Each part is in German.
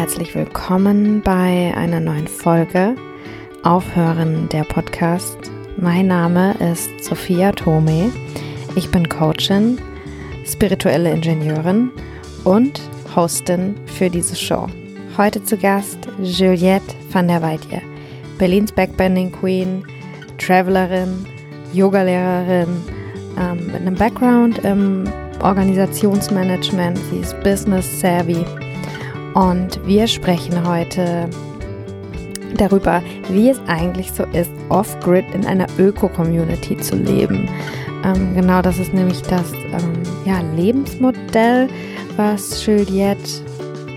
herzlich willkommen bei einer neuen Folge Aufhören der Podcast. Mein Name ist Sophia Tome. Ich bin Coachin, spirituelle Ingenieurin und Hostin für diese Show. Heute zu Gast Juliette van der Weidje, Berlins Backbending Queen, Travelerin, Yogalehrerin ähm, mit einem Background im Organisationsmanagement. Sie ist Business Savvy und wir sprechen heute darüber, wie es eigentlich so ist, off-grid in einer Öko-Community zu leben. Ähm, genau, das ist nämlich das ähm, ja, Lebensmodell, was Juliette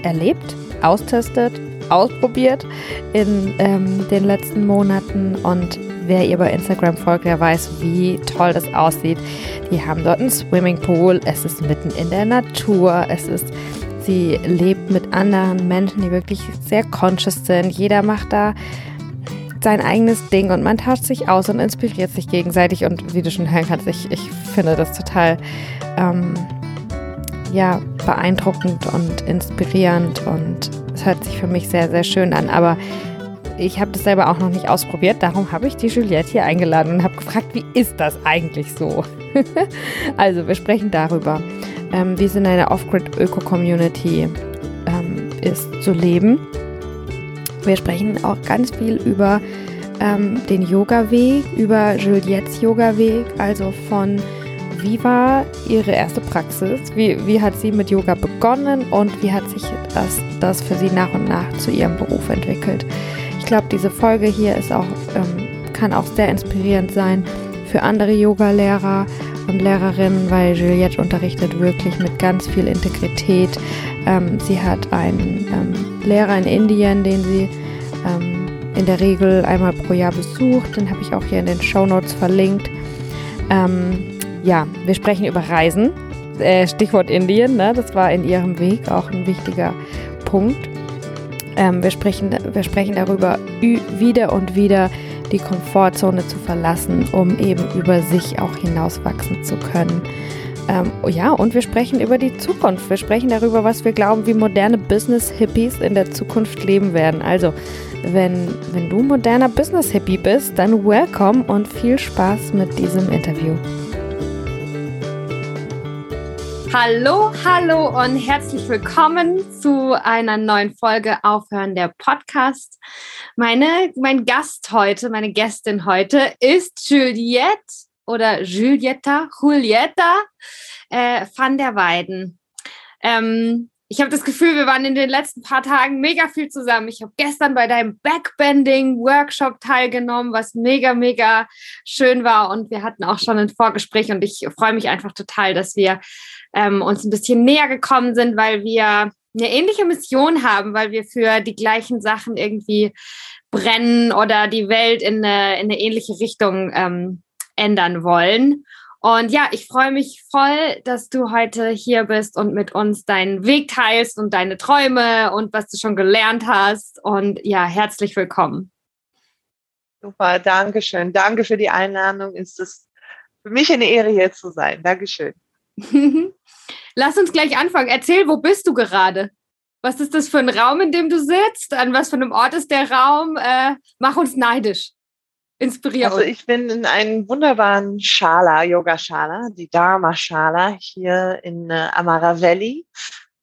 erlebt, austestet, ausprobiert in ähm, den letzten Monaten und wer ihr bei Instagram folgt, der weiß, wie toll das aussieht. Die haben dort einen Swimmingpool, es ist mitten in der Natur, es ist Sie lebt mit anderen Menschen, die wirklich sehr conscious sind. Jeder macht da sein eigenes Ding und man tauscht sich aus und inspiriert sich gegenseitig. Und wie du schon hören kannst, ich, ich finde das total ähm, ja, beeindruckend und inspirierend und es hört sich für mich sehr, sehr schön an. Aber ich habe das selber auch noch nicht ausprobiert. Darum habe ich die Juliette hier eingeladen und habe gefragt, wie ist das eigentlich so? also, wir sprechen darüber, ähm, wie es in einer Off-Grid-Öko-Community ähm, ist zu leben. Wir sprechen auch ganz viel über ähm, den Yoga-Weg, über Juliettes Yoga-Weg, also von wie war ihre erste Praxis, wie, wie hat sie mit Yoga begonnen und wie hat sich das, das für sie nach und nach zu ihrem Beruf entwickelt. Ich glaube, diese Folge hier ist auch, ähm, kann auch sehr inspirierend sein für andere Yoga-Lehrer, und Lehrerin, weil Juliette unterrichtet wirklich mit ganz viel Integrität. Ähm, sie hat einen ähm, Lehrer in Indien, den sie ähm, in der Regel einmal pro Jahr besucht. Den habe ich auch hier in den Show Notes verlinkt. Ähm, ja, wir sprechen über Reisen. Äh, Stichwort Indien, ne? das war in ihrem Weg auch ein wichtiger Punkt. Ähm, wir, sprechen, wir sprechen darüber wieder und wieder, die Komfortzone zu verlassen, um eben über sich auch hinauswachsen zu können. Ähm, ja, und wir sprechen über die Zukunft. Wir sprechen darüber, was wir glauben, wie moderne Business-Hippies in der Zukunft leben werden. Also, wenn, wenn du moderner Business-Hippie bist, dann welcome und viel Spaß mit diesem Interview. Hallo, hallo und herzlich willkommen zu einer neuen Folge Aufhören der Podcast. Meine, mein Gast heute, meine Gästin heute ist Juliette oder Julietta, Julietta äh, van der Weiden. Ähm, ich habe das Gefühl, wir waren in den letzten paar Tagen mega viel zusammen. Ich habe gestern bei deinem Backbending-Workshop teilgenommen, was mega, mega schön war. Und wir hatten auch schon ein Vorgespräch und ich freue mich einfach total, dass wir ähm, uns ein bisschen näher gekommen sind, weil wir eine ähnliche Mission haben, weil wir für die gleichen Sachen irgendwie brennen oder die Welt in eine, in eine ähnliche Richtung ähm, ändern wollen. Und ja, ich freue mich voll, dass du heute hier bist und mit uns deinen Weg teilst und deine Träume und was du schon gelernt hast. Und ja, herzlich willkommen. Super, danke schön. Danke für die Einladung. Es ist für mich eine Ehre, hier zu sein. Dankeschön. Lass uns gleich anfangen. Erzähl, wo bist du gerade? Was ist das für ein Raum, in dem du sitzt? An was für einem Ort ist der Raum? Äh, mach uns neidisch. Inspirier Also ich bin in einem wunderbaren Shala, Yoga-Shala, die Dharma-Shala hier in äh, Amara Valley.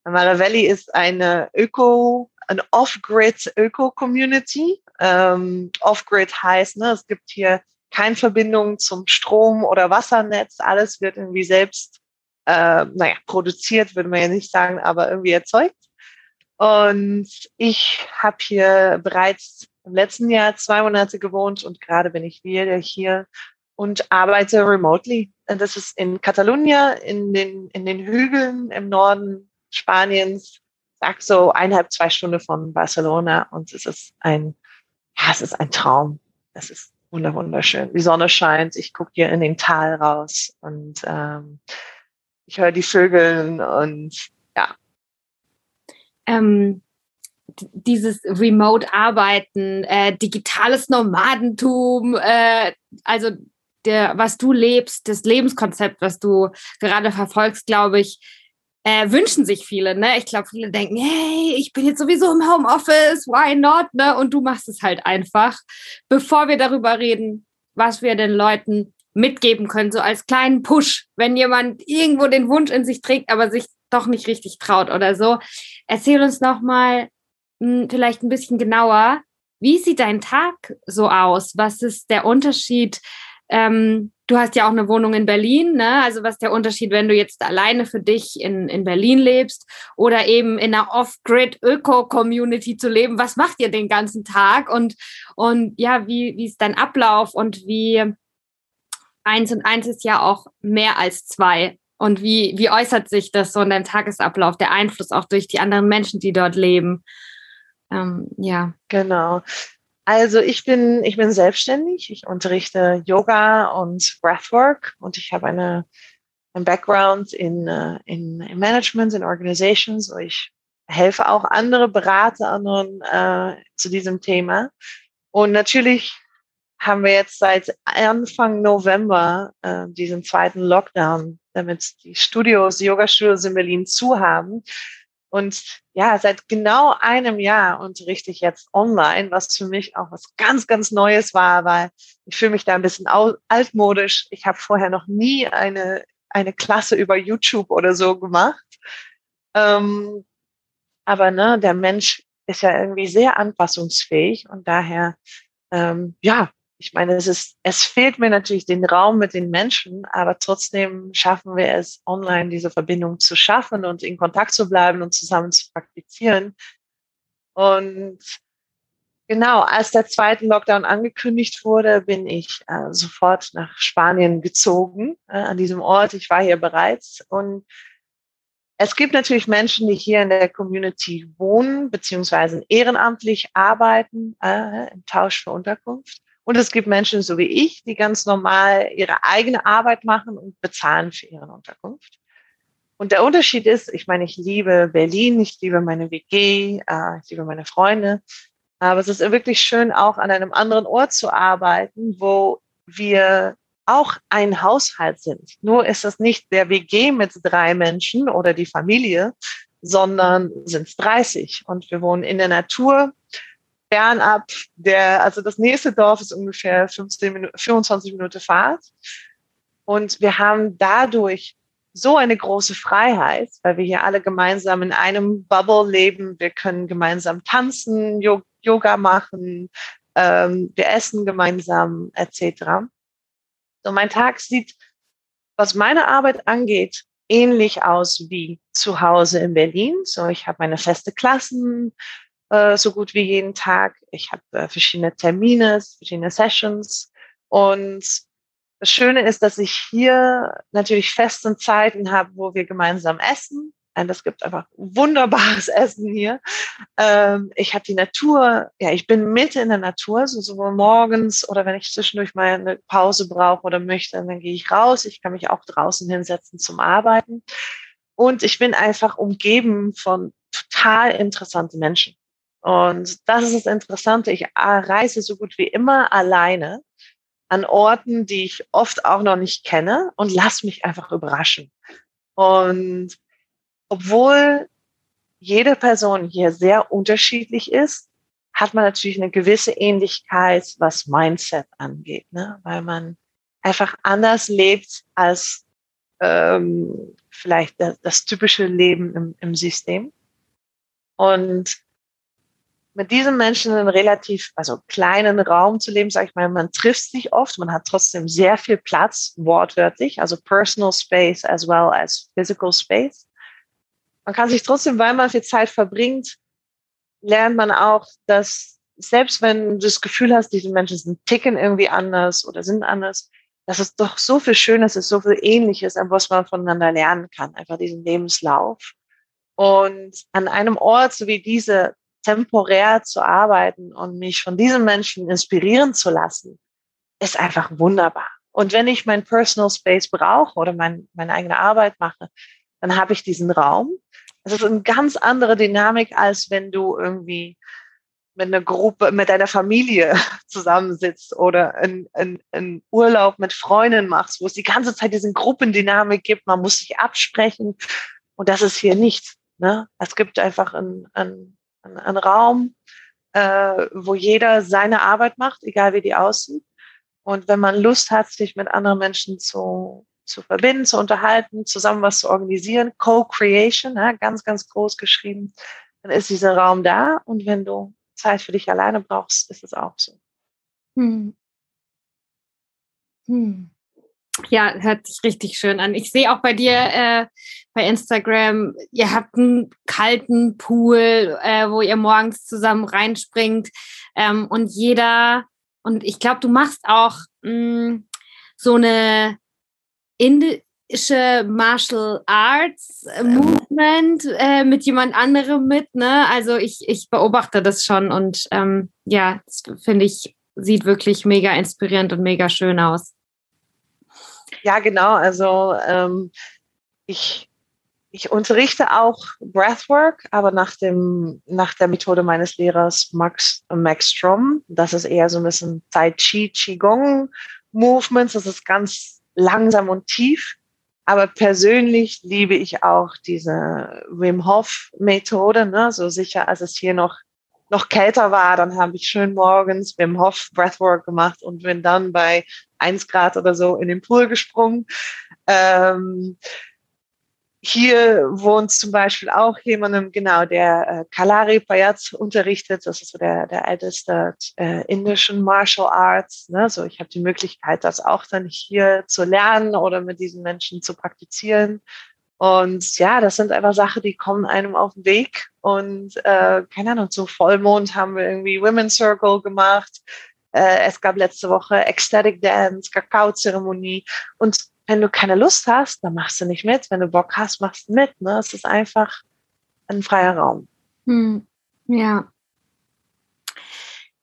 Amara Valley ist eine Öko, eine Off-Grid Öko-Community. Ähm, Off-Grid heißt, ne, es gibt hier keine Verbindung zum Strom- oder Wassernetz. Alles wird irgendwie selbst äh, naja, produziert, würde man ja nicht sagen, aber irgendwie erzeugt. Und ich habe hier bereits im letzten Jahr zwei Monate gewohnt und gerade bin ich wieder hier und arbeite remotely. Und das ist in Catalunya, in den, in den Hügeln im Norden Spaniens, sag so eineinhalb, zwei Stunden von Barcelona. Und es ist ein, ja, es ist ein Traum. Es ist wunderschön. Die Sonne scheint, ich gucke hier in den Tal raus und ähm, ich höre die Vögel und ja. Ähm, dieses Remote-Arbeiten, äh, digitales Nomadentum, äh, also der, was du lebst, das Lebenskonzept, was du gerade verfolgst, glaube ich, äh, wünschen sich viele, ne? Ich glaube, viele denken, hey, ich bin jetzt sowieso im Homeoffice, why not, ne? Und du machst es halt einfach. Bevor wir darüber reden, was wir den Leuten mitgeben können, so als kleinen Push, wenn jemand irgendwo den Wunsch in sich trägt, aber sich doch nicht richtig traut oder so. Erzähl uns noch mal mh, hm, vielleicht ein bisschen genauer, wie sieht dein Tag so aus? Was ist der Unterschied? Ähm, du hast ja auch eine Wohnung in Berlin, ne? Also was ist der Unterschied, wenn du jetzt alleine für dich in, in Berlin lebst oder eben in einer Off-Grid-Öko-Community zu leben? Was macht ihr den ganzen Tag? Und, und ja, wie, wie ist dein Ablauf und wie eins und eins ist ja auch mehr als zwei. Und wie, wie äußert sich das so in deinem Tagesablauf, der Einfluss auch durch die anderen Menschen, die dort leben? Ähm, ja. Genau. Also ich bin, ich bin selbstständig. Ich unterrichte Yoga und Breathwork und ich habe eine, einen Background in, äh, in, in Management, in Organizations. Ich helfe auch andere Berater anderen äh, zu diesem Thema. Und natürlich haben wir jetzt seit Anfang November äh, diesen zweiten Lockdown, damit die Studios, Yoga-Studios in Berlin zu haben. Und ja, seit genau einem Jahr unterrichte ich jetzt online, was für mich auch was ganz, ganz Neues war, weil ich fühle mich da ein bisschen altmodisch. Ich habe vorher noch nie eine, eine Klasse über YouTube oder so gemacht. Ähm, aber ne, der Mensch ist ja irgendwie sehr anpassungsfähig und daher, ähm, ja, ich meine, es ist, es fehlt mir natürlich den Raum mit den Menschen, aber trotzdem schaffen wir es, online diese Verbindung zu schaffen und in Kontakt zu bleiben und zusammen zu praktizieren. Und genau, als der zweite Lockdown angekündigt wurde, bin ich äh, sofort nach Spanien gezogen, äh, an diesem Ort. Ich war hier bereits und es gibt natürlich Menschen, die hier in der Community wohnen, beziehungsweise ehrenamtlich arbeiten, äh, im Tausch für Unterkunft. Und es gibt Menschen so wie ich, die ganz normal ihre eigene Arbeit machen und bezahlen für ihre Unterkunft. Und der Unterschied ist, ich meine, ich liebe Berlin, ich liebe meine WG, äh, ich liebe meine Freunde. Aber es ist wirklich schön, auch an einem anderen Ort zu arbeiten, wo wir auch ein Haushalt sind. Nur ist es nicht der WG mit drei Menschen oder die Familie, sondern sind es 30. Und wir wohnen in der Natur fernab der, also das nächste Dorf ist ungefähr 15 Minuten, 25 Minuten Fahrt. Und wir haben dadurch so eine große Freiheit, weil wir hier alle gemeinsam in einem Bubble leben. Wir können gemeinsam tanzen, Yoga machen, ähm, wir essen gemeinsam etc. So mein Tag sieht, was meine Arbeit angeht, ähnlich aus wie zu Hause in Berlin. So ich habe meine feste Klassen, äh, so gut wie jeden Tag. Ich habe äh, verschiedene Termine, verschiedene Sessions. Und das Schöne ist, dass ich hier natürlich festen Zeiten habe, wo wir gemeinsam essen. Und es gibt einfach wunderbares Essen hier. Ähm, ich habe die Natur, ja, ich bin Mitte in der Natur, so sowohl morgens oder wenn ich zwischendurch mal eine Pause brauche oder möchte, dann gehe ich raus. Ich kann mich auch draußen hinsetzen zum Arbeiten. Und ich bin einfach umgeben von total interessanten Menschen. Und das ist das Interessante. Ich reise so gut wie immer alleine an Orten, die ich oft auch noch nicht kenne und lass mich einfach überraschen. Und obwohl jede Person hier sehr unterschiedlich ist, hat man natürlich eine gewisse Ähnlichkeit, was Mindset angeht, ne? weil man einfach anders lebt als ähm, vielleicht das, das typische Leben im, im System. Und mit diesen Menschen in einem relativ, also kleinen Raum zu leben, sage ich mal, man trifft sich oft, man hat trotzdem sehr viel Platz, wortwörtlich, also personal space as well as physical space. Man kann sich trotzdem, weil man viel Zeit verbringt, lernt man auch, dass selbst wenn du das Gefühl hast, diese Menschen sind ticken irgendwie anders oder sind anders, dass es doch so viel Schönes ist, so viel Ähnliches, an was man voneinander lernen kann, einfach diesen Lebenslauf. Und an einem Ort, so wie diese, temporär zu arbeiten und mich von diesen Menschen inspirieren zu lassen, ist einfach wunderbar. Und wenn ich mein Personal Space brauche oder mein, meine eigene Arbeit mache, dann habe ich diesen Raum. Es ist eine ganz andere Dynamik, als wenn du irgendwie mit einer Gruppe, mit deiner Familie zusammensitzt oder einen Urlaub mit Freunden machst, wo es die ganze Zeit diese Gruppendynamik gibt. Man muss sich absprechen Und das ist hier nicht. Ne? Es gibt einfach einen, einen, einen Raum, äh, wo jeder seine Arbeit macht, egal wie die aussieht. Und wenn man Lust hat, sich mit anderen Menschen zu, zu verbinden, zu unterhalten, zusammen was zu organisieren, Co-Creation, ja, ganz, ganz groß geschrieben, dann ist dieser Raum da. Und wenn du Zeit für dich alleine brauchst, ist es auch so. Hm. Hm. Ja, hört sich richtig schön an. Ich sehe auch bei dir äh, bei Instagram, ihr habt einen kalten Pool, äh, wo ihr morgens zusammen reinspringt ähm, und jeder, und ich glaube, du machst auch mh, hm, so eine indische Martial Arts Movement äh, mit jemand anderem mit, ne? Also ich, ich beobachte das schon und ähm, ja, finde ich, sieht wirklich mega inspirierend und mega schön aus. Ja, genau. Also ähm, ich, ich unterrichte auch Breathwork, aber nach, dem, nach der Methode meines Lehrers Max, Max Strom. Das ist eher so ein bisschen Tai Chi, Qigong Movements. Das ist ganz langsam und tief. Aber persönlich liebe ich auch diese Wim Hof Methode, ne? so sicher, als es hier noch noch kälter war, dann habe ich schön morgens Wim Hof Breathwork gemacht und bin dann bei 1 Grad oder so in den Pool gesprungen. Ähm, hier wohnt zum Beispiel auch jemandem, genau, der äh, Kalari Payat unterrichtet. Das ist so der, der älteste äh, indischen Martial Arts. Ne? So, ich habe die Möglichkeit, das auch dann hier zu lernen oder mit diesen Menschen zu praktizieren. Und ja, das sind einfach Sachen, die kommen einem auf den Weg. Und äh, keine Ahnung, zum Vollmond haben wir irgendwie Women's Circle gemacht. Äh, es gab letzte Woche Ecstatic Dance, Kakao-Zeremonie. Und wenn du keine Lust hast, dann machst du nicht mit. Wenn du Bock hast, machst du mit. Ne? Es ist einfach ein freier Raum. Hm. Ja.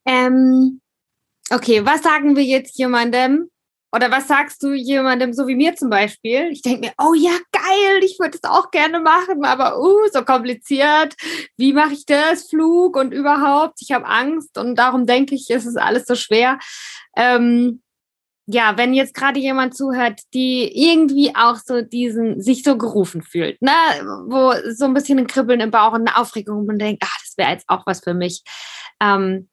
Ähm, okay, was sagen wir jetzt jemandem, oder was sagst du jemandem, so wie mir zum Beispiel? Ich denke mir, oh ja, geil, ich würde es auch gerne machen, aber uh, so kompliziert. Wie mache ich das? Flug und überhaupt. Ich habe Angst und darum denke ich, es ist alles so schwer. Ähm, ja, wenn jetzt gerade jemand zuhört, die irgendwie auch so diesen, sich so gerufen fühlt, ne, wo so ein bisschen ein Kribbeln im Bauch und eine Aufregung und denkt, ach, das wäre jetzt auch was für mich. Ähm,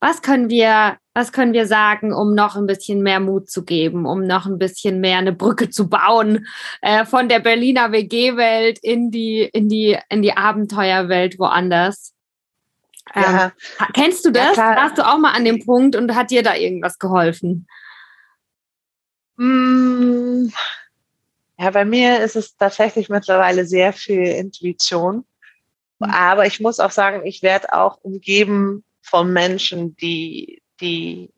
was können wir, was können wir sagen, um noch ein bisschen mehr Mut zu geben, um noch ein bisschen mehr eine Brücke zu bauen äh, von der Berliner WG-Welt in die, in die, in die Abenteuerwelt woanders? Ähm, ja. Kennst du das? Ja, Warst du auch mal an dem Punkt und hat dir da irgendwas geholfen? Mm, ja, bei mir ist es tatsächlich mittlerweile sehr viel Intuition. Mhm. Aber ich muss auch sagen, ich werde auch umgeben von Menschen, die, die,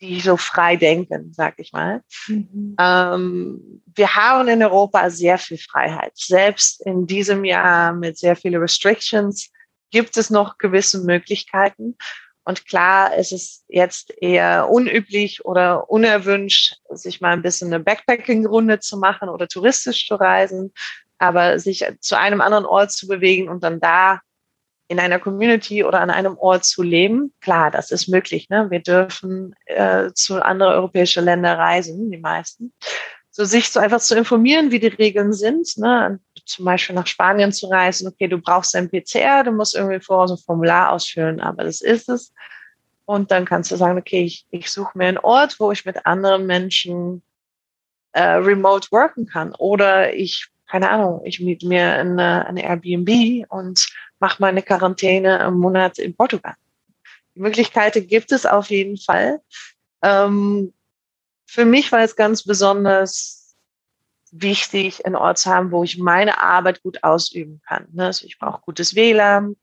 die so frei denken, sag ich mal. Mhm. Ähm, wir haben in Europa sehr viel Freiheit. Selbst in diesem Jahr mit sehr vielen Restrictions gibt es noch gewisse Möglichkeiten. Und klar, es ist jetzt eher unüblich oder unerwünscht, sich mal ein bisschen eine Backpacking-Runde zu machen oder touristisch zu reisen, aber sich zu einem anderen Ort zu bewegen und dann da in einer Community oder an einem Ort zu leben, klar, das ist möglich. Ne? Wir dürfen äh, zu anderen europäischen Ländern reisen, die meisten. So sich so einfach zu informieren, wie die Regeln sind. Ne? Zum Beispiel nach Spanien zu reisen. Okay, du brauchst ein PCR, du musst irgendwie vorher so ein Formular ausfüllen, aber das ist es. Und dann kannst du sagen, okay, ich, ich suche mir einen Ort, wo ich mit anderen Menschen äh, remote worken kann. Oder ich, keine Ahnung, ich miete mir eine, eine Airbnb und mach mal eine Quarantäne im Monat in Portugal. Die Möglichkeiten gibt es auf jeden Fall. Ähm, für mich war es ganz besonders wichtig, einen Ort zu haben, wo ich meine Arbeit gut ausüben kann. Ne? Also ich brauche gutes WLAN.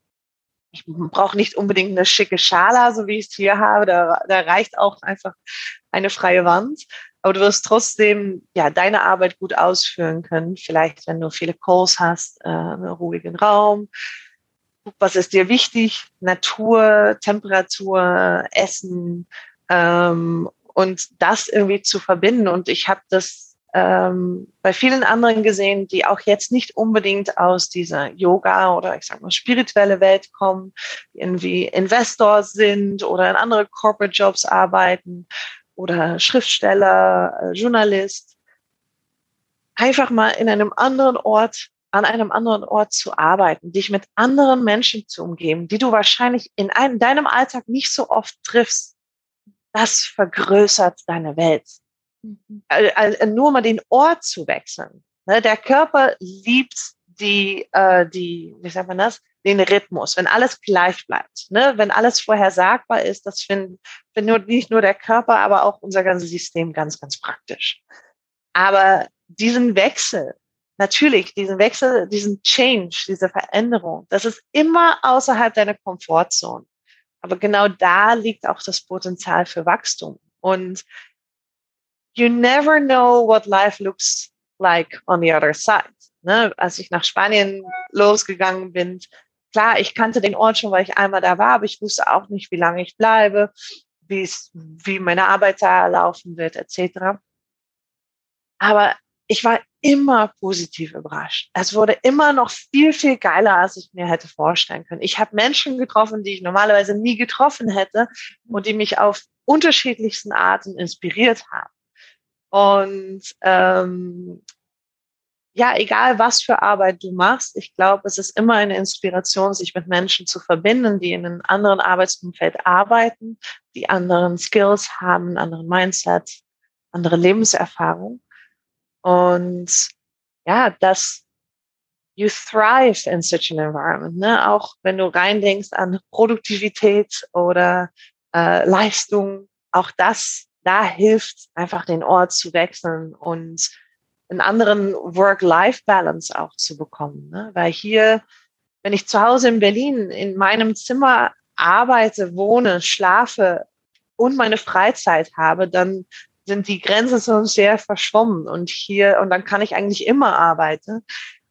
Ich brauche nicht unbedingt eine schicke Schala, so wie ich es hier habe. Da, da reicht auch einfach eine freie Wand. Aber du wirst trotzdem ja deine Arbeit gut ausführen können. Vielleicht, wenn du viele Calls hast, äh, einen ruhigen Raum, was ist dir wichtig? Natur, Temperatur, Essen ähm, und das irgendwie zu verbinden. Und ich habe das ähm, bei vielen anderen gesehen, die auch jetzt nicht unbedingt aus dieser Yoga oder ich sag mal spirituelle Welt kommen, irgendwie Investors sind oder in andere Corporate Jobs arbeiten oder Schriftsteller, äh, Journalist. Einfach mal in einem anderen Ort an einem anderen Ort zu arbeiten, dich mit anderen Menschen zu umgeben, die du wahrscheinlich in einem, deinem Alltag nicht so oft triffst, das vergrößert deine Welt. Mhm. Also nur mal den Ort zu wechseln. Ne, der Körper liebt die, äh, die, wie sagt man das, den Rhythmus, wenn alles gleich bleibt, ne? wenn alles vorhersagbar ist, das findet find nur, nicht nur der Körper, aber auch unser ganzes System ganz, ganz praktisch. Aber diesen Wechsel, natürlich, diesen Wechsel, diesen Change, diese Veränderung, das ist immer außerhalb deiner Komfortzone. Aber genau da liegt auch das Potenzial für Wachstum. Und you never know what life looks like on the other side. Ne? Als ich nach Spanien losgegangen bin, klar, ich kannte den Ort schon, weil ich einmal da war, aber ich wusste auch nicht, wie lange ich bleibe, wie es, wie meine Arbeit da laufen wird, etc. Aber ich war immer positiv überrascht. Es wurde immer noch viel, viel geiler, als ich mir hätte vorstellen können. Ich habe Menschen getroffen, die ich normalerweise nie getroffen hätte und die mich auf unterschiedlichsten Arten inspiriert haben. Und ähm, ja, egal was für Arbeit du machst, ich glaube, es ist immer eine Inspiration, sich mit Menschen zu verbinden, die in einem anderen Arbeitsumfeld arbeiten, die anderen Skills haben, anderen Mindset, andere Lebenserfahrung. Und ja, dass you thrive in such an environment. Ne? Auch wenn du reindenkst an Produktivität oder äh, Leistung, auch das, da hilft einfach den Ort zu wechseln und einen anderen Work-Life-Balance auch zu bekommen. Ne? Weil hier, wenn ich zu Hause in Berlin in meinem Zimmer arbeite, wohne, schlafe und meine Freizeit habe, dann sind die Grenzen so sehr verschwommen und hier, und dann kann ich eigentlich immer arbeiten.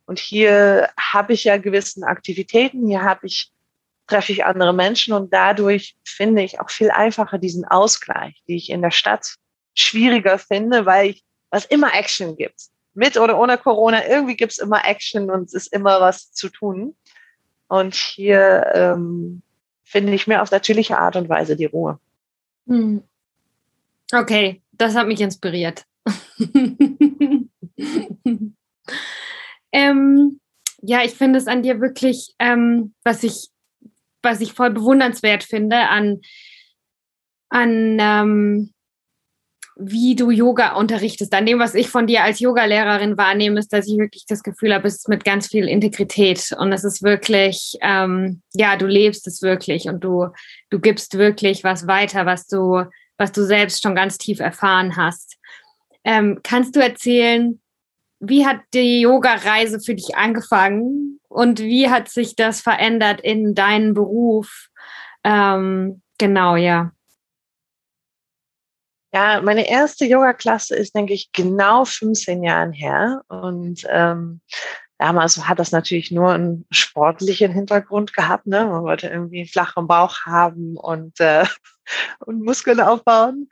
Und hier habe ich ja gewissen Aktivitäten, hier habe ich, treffe ich andere Menschen und dadurch finde ich auch viel einfacher diesen Ausgleich, die ich in der Stadt schwieriger finde, weil ich was immer Action gibt. Mit oder ohne Corona, irgendwie gibt es immer Action und es ist immer was zu tun. Und hier ähm, finde ich mir auf natürliche Art und Weise die Ruhe. Hm. Okay, das hat mich inspiriert. ähm, ja, ich finde es an dir wirklich, ähm, was ich, was ich voll bewundernswert finde, an, an ähm, wie du Yoga unterrichtest. An dem, was ich von dir als Yogalehrerin wahrnehme, ist, dass ich wirklich das Gefühl habe, es ist mit ganz viel Integrität und es ist wirklich, ähm, ja, du lebst es wirklich und du, du gibst wirklich was weiter, was du, was du selbst schon ganz tief erfahren hast. Ähm, kannst du erzählen, wie hat die Yoga-Reise für dich angefangen und wie hat sich das verändert in deinem Beruf? Ähm, genau, ja. Ja, meine erste Yoga-Klasse ist, denke ich, genau 15 Jahren her. Und ähm, damals hat das natürlich nur einen sportlichen Hintergrund gehabt. Ne? Man wollte irgendwie einen flachen Bauch haben und, äh, und Muskeln aufbauen.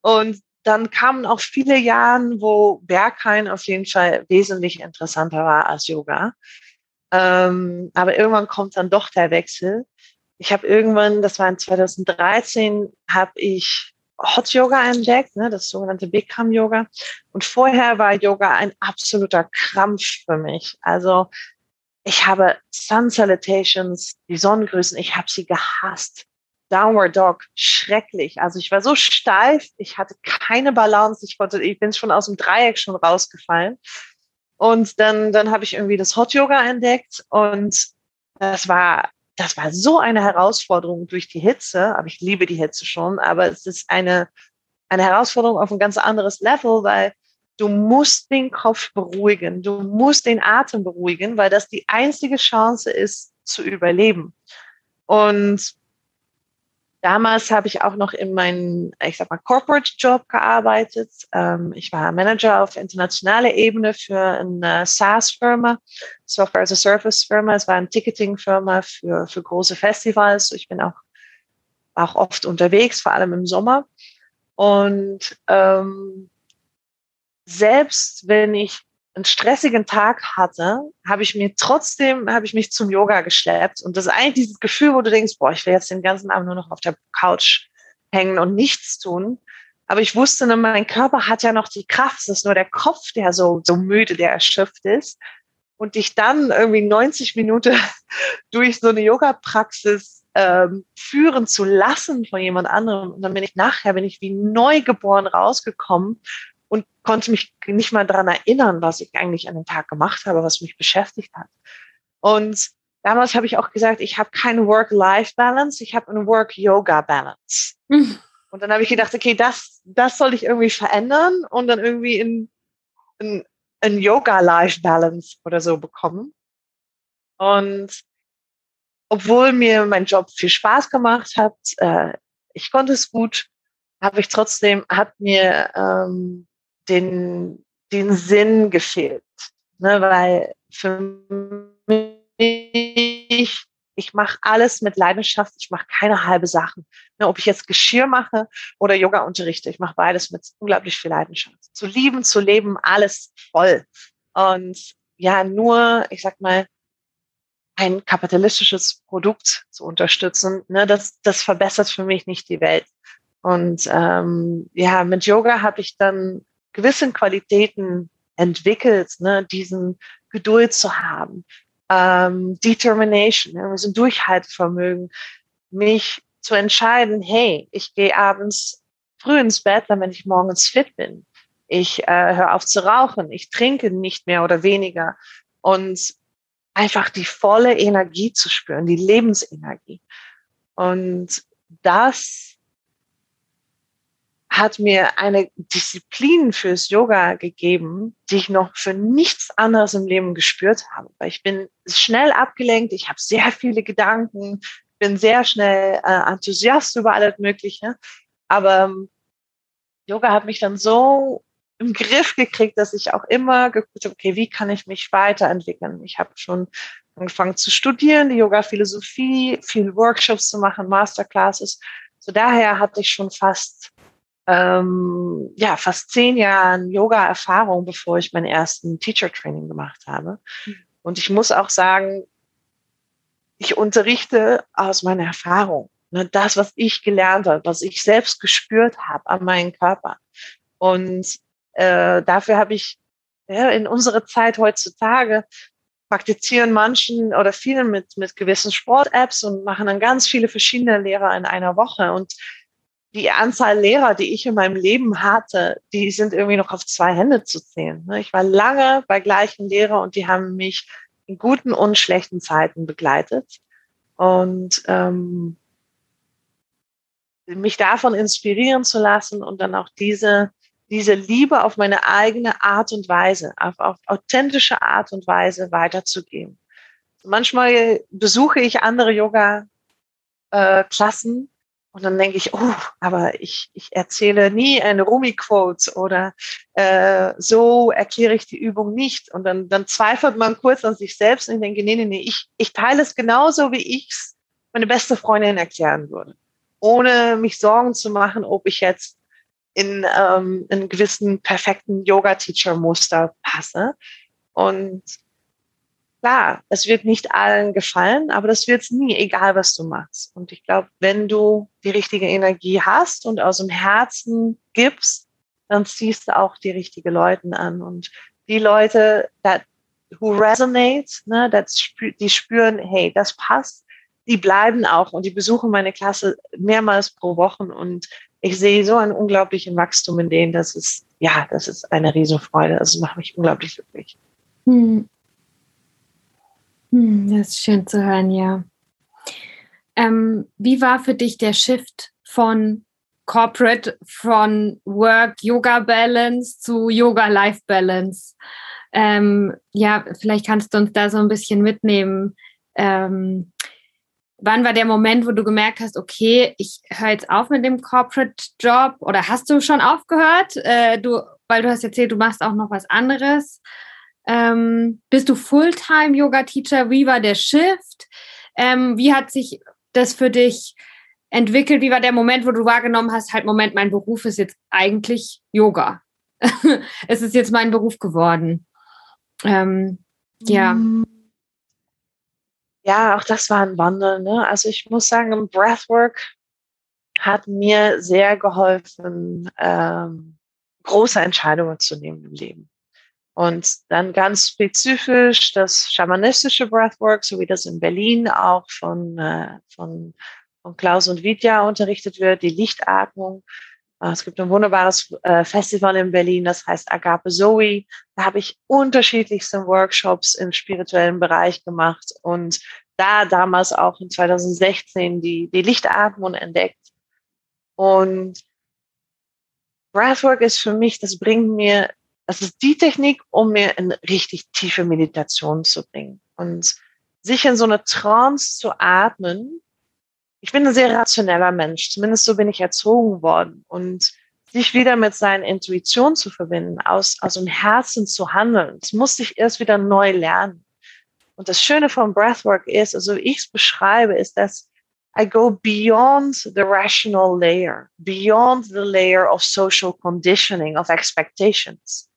Und dann kamen auch viele Jahre, wo Berghain auf jeden Fall wesentlich interessanter war als Yoga. Ähm, aber irgendwann kommt dann doch der Wechsel. Ich habe irgendwann, das war in 2013, habe ich Hot Yoga entdeckt, ne, das sogenannte Bikram Yoga. Und vorher war Yoga ein absoluter Krampf für mich. Also ich habe Sun Salutations, die Sonnengrüßen, ich habe sie gehasst. Downward Dog, schrecklich. Also ich war so steif, ich hatte keine Balance, ich konnte, ich bin schon aus dem Dreieck schon rausgefallen. Und dann, dann habe ich irgendwie das Hot Yoga entdeckt und das war das war so eine Herausforderung durch die Hitze, aber ich liebe die Hitze schon, aber es ist eine, eine Herausforderung auf ein ganz anderes Level, weil du musst den Kopf beruhigen, du musst den Atem beruhigen, weil das die einzige Chance ist, zu überleben. Und Damals habe ich auch noch in meinem, ich sag mal, Corporate Job gearbeitet. Ähm, ich war Manager auf internationaler Ebene für eine SaaS-Firma, Software as a Service-Firma. Es war eine Ticketing-Firma für, für große Festivals. Ich bin auch, auch oft unterwegs, vor allem im Sommer. Und ähm, selbst wenn ich einen stressigen Tag hatte, habe ich mir trotzdem, habe ich mich zum Yoga geschleppt. Und das ist eigentlich dieses Gefühl, wo du denkst, boah, ich will jetzt den ganzen Abend nur noch auf der Couch hängen und nichts tun. Aber ich wusste, mein Körper hat ja noch die Kraft. Es ist nur der Kopf, der so, so müde, der erschöpft ist. und dich dann irgendwie 90 Minuten durch so eine Yoga-Praxis ähm, führen zu lassen von jemand anderem. Und dann bin ich nachher, bin ich wie neugeboren rausgekommen und konnte mich nicht mal daran erinnern, was ich eigentlich an dem Tag gemacht habe, was mich beschäftigt hat. Und damals habe ich auch gesagt, ich habe keine Work-Life-Balance, ich habe eine Work-Yoga-Balance. Mhm. Und dann habe ich gedacht, okay, das, das soll ich irgendwie verändern und dann irgendwie in, in, in Yoga-Life-Balance oder so bekommen. Und obwohl mir mein Job viel Spaß gemacht hat, äh, ich konnte es gut, habe ich trotzdem, hat mir ähm, den, den Sinn gefehlt. Ne, weil für mich, ich mache alles mit Leidenschaft, ich mache keine halbe Sachen. Ne, ob ich jetzt Geschirr mache oder Yoga unterrichte, ich mache beides mit unglaublich viel Leidenschaft. Zu lieben, zu leben, alles voll. Und ja, nur, ich sag mal, ein kapitalistisches Produkt zu unterstützen, ne, das, das verbessert für mich nicht die Welt. Und ähm, ja, mit Yoga habe ich dann gewisse Qualitäten entwickelt, ne, diesen Geduld zu haben, ähm, Determination, ne, also Durchhaltevermögen, mich zu entscheiden, hey, ich gehe abends früh ins Bett, damit ich morgens fit bin. Ich äh, höre auf zu rauchen, ich trinke nicht mehr oder weniger und einfach die volle Energie zu spüren, die Lebensenergie. Und das hat mir eine Disziplin fürs Yoga gegeben, die ich noch für nichts anderes im Leben gespürt habe. Weil ich bin schnell abgelenkt, ich habe sehr viele Gedanken, bin sehr schnell äh, Enthusiast über alles Mögliche. Aber ähm, Yoga hat mich dann so im Griff gekriegt, dass ich auch immer geguckt habe, okay, wie kann ich mich weiterentwickeln? Ich habe schon angefangen zu studieren, die Yoga-Philosophie, viele Workshops zu machen, Masterclasses. So daher hatte ich schon fast ähm, ja, fast zehn Jahren Yoga-Erfahrung, bevor ich meinen ersten Teacher-Training gemacht habe. Mhm. Und ich muss auch sagen, ich unterrichte aus meiner Erfahrung. Ne, das, was ich gelernt habe, was ich selbst gespürt habe an meinem Körper. Und äh, dafür habe ich ja, in unserer Zeit heutzutage praktizieren manchen oder vielen mit, mit gewissen Sport-Apps und machen dann ganz viele verschiedene Lehrer in einer Woche. Und die Anzahl Lehrer, die ich in meinem Leben hatte, die sind irgendwie noch auf zwei Hände zu zählen. Ne? Ich war lange bei gleichen Lehrer und die haben mich in guten und schlechten Zeiten begleitet. Und ähm, mich davon inspirieren zu lassen und dann auch diese, diese Liebe auf meine eigene Art und Weise, auf, auf authentische Art und Weise weiterzugeben. Manchmal besuche ich andere Yoga-Klassen und dann denke ich, oh, aber ich, ich erzähle nie eine Rumi-Quote oder äh, so erkläre ich die Übung nicht. Und dann, dann zweifelt man kurz an sich selbst und ich denke, nee, nee, nee, ich, ich teile es genauso, wie ich es meine beste Freundin erklären würde. Ohne mich Sorgen zu machen, ob ich jetzt in ähm, einen gewissen perfekten Yoga-Teacher-Muster passe. Und klar, es wird nicht allen gefallen, aber das wird nie, egal was du machst. Und ich glaube, wenn du die richtige Energie hast und aus dem Herzen gibst, dann ziehst du auch die richtigen Leute an. Und die Leute, that, who resonate, ne, that die spüren, hey, das passt, die bleiben auch und die besuchen meine Klasse mehrmals pro Woche und ich sehe so ein unglaubliches Wachstum in denen, das ist, ja, das ist eine Riesenfreude. Das macht mich unglaublich glücklich. Hm. Hm, das ist schön zu hören, ja. Ähm, wie war für dich der Shift von Corporate, von Work, Yoga Balance zu Yoga Life Balance? Ähm, ja, vielleicht kannst du uns da so ein bisschen mitnehmen. Ähm, wann war der Moment, wo du gemerkt hast, okay, ich höre jetzt auf mit dem Corporate Job oder hast du schon aufgehört? Äh, du, weil du hast erzählt, du machst auch noch was anderes. Ähm, bist du Fulltime-Yoga-Teacher? Wie war der Shift? Ähm, wie hat sich das für dich entwickelt? Wie war der Moment, wo du wahrgenommen hast, halt, Moment, mein Beruf ist jetzt eigentlich Yoga. es ist jetzt mein Beruf geworden. Ähm, ja. Ja, auch das war ein Wandel. Ne? Also ich muss sagen, Breathwork hat mir sehr geholfen, ähm, große Entscheidungen zu nehmen im Leben. Und dann ganz spezifisch das schamanistische Breathwork, so wie das in Berlin auch von, äh, von, von Klaus und Vidya unterrichtet wird, die Lichtatmung. Äh, es gibt ein wunderbares äh, Festival in Berlin, das heißt Agape Zoe. Da habe ich unterschiedlichste Workshops im spirituellen Bereich gemacht und da damals auch in 2016 die, die Lichtatmung entdeckt. Und Breathwork ist für mich, das bringt mir das ist die Technik, um mir in richtig tiefe Meditation zu bringen und sich in so eine Trance zu atmen. Ich bin ein sehr rationeller Mensch, zumindest so bin ich erzogen worden und sich wieder mit seinen Intuitionen zu verbinden, aus, aus dem Herzen zu handeln. Das musste ich erst wieder neu lernen. Und das Schöne vom Breathwork ist, also ich es beschreibe, ist, dass I go beyond the rational layer, beyond the layer of social conditioning, of expectations.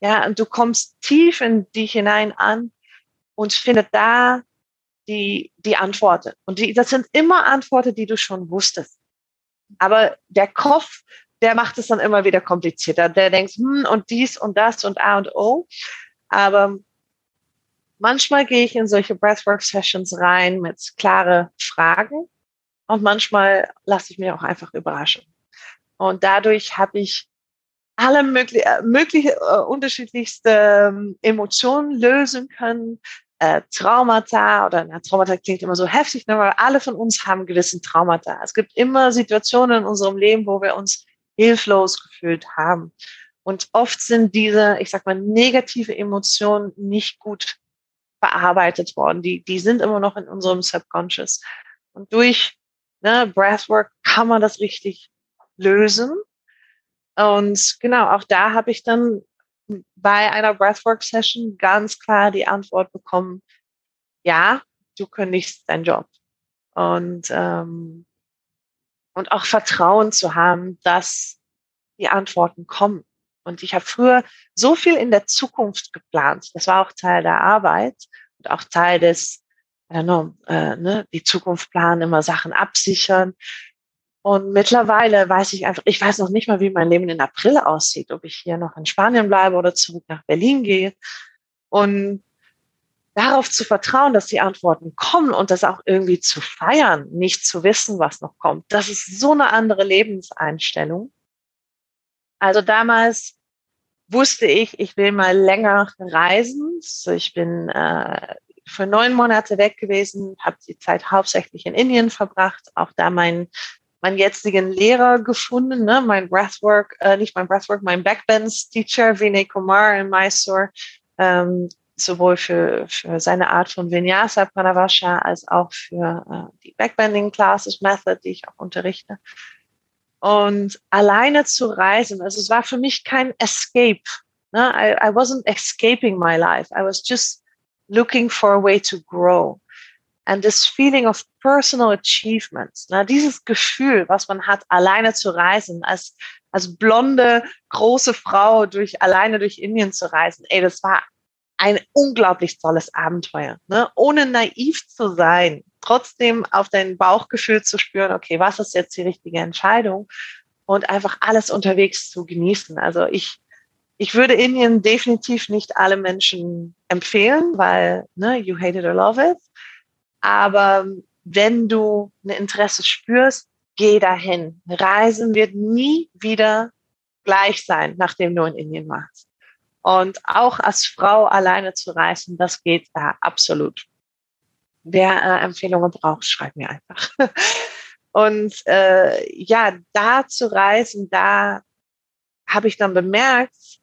Ja, und du kommst tief in dich hinein an und findest da die, die Antworten. Und die, das sind immer Antworten, die du schon wusstest. Aber der Kopf, der macht es dann immer wieder komplizierter. Der denkt, hm, und dies und das und A und O. Aber manchmal gehe ich in solche Breathwork-Sessions rein mit klare Fragen und manchmal lasse ich mich auch einfach überraschen. Und dadurch habe ich alle mögliche, äh, mögliche äh, unterschiedlichste ähm, Emotionen lösen können. Äh, Traumata oder na, Traumata klingt immer so heftig, ne, aber alle von uns haben gewissen Traumata. Es gibt immer Situationen in unserem Leben, wo wir uns hilflos gefühlt haben. Und oft sind diese, ich sag mal, negative Emotionen nicht gut bearbeitet worden. Die, die sind immer noch in unserem Subconscious. Und durch ne, Breathwork kann man das richtig lösen und genau, auch da habe ich dann bei einer Breathwork-Session ganz klar die Antwort bekommen, ja, du kündigst deinen Job. Und, ähm, und auch Vertrauen zu haben, dass die Antworten kommen. Und ich habe früher so viel in der Zukunft geplant. Das war auch Teil der Arbeit und auch Teil des, I don't know, äh, ne, die Zukunft planen, immer Sachen absichern. Und mittlerweile weiß ich einfach, ich weiß noch nicht mal, wie mein Leben in April aussieht, ob ich hier noch in Spanien bleibe oder zurück nach Berlin gehe. Und darauf zu vertrauen, dass die Antworten kommen und das auch irgendwie zu feiern, nicht zu wissen, was noch kommt, das ist so eine andere Lebenseinstellung. Also damals wusste ich, ich will mal länger reisen. So ich bin äh, für neun Monate weg gewesen, habe die Zeit hauptsächlich in Indien verbracht, auch da mein meinen jetzigen Lehrer gefunden, ne? mein Breathwork, äh, nicht mein Breathwork, mein Backbends-Teacher, Vinay Kumar in Mysore, ähm, sowohl für, für seine Art von Vinyasa Pranavasha als auch für äh, die Backbending Classes Method, die ich auch unterrichte. Und alleine zu reisen, also es war für mich kein Escape. Ne? I, I wasn't escaping my life. I was just looking for a way to grow and this feeling of personal achievements. Na, dieses Gefühl, was man hat, alleine zu reisen, als, als blonde, große Frau durch, alleine durch Indien zu reisen. Ey, das war ein unglaublich tolles Abenteuer. Ne? Ohne naiv zu sein, trotzdem auf dein Bauchgefühl zu spüren, okay, was ist jetzt die richtige Entscheidung? Und einfach alles unterwegs zu genießen. Also ich, ich würde Indien definitiv nicht alle Menschen empfehlen, weil, ne, you hate it or love it. Aber wenn du ein Interesse spürst, geh dahin. Reisen wird nie wieder gleich sein, nachdem du in Indien warst. Und auch als Frau alleine zu reisen, das geht da absolut. Wer äh, Empfehlungen braucht, schreibt mir einfach. Und äh, ja, da zu reisen, da habe ich dann bemerkt,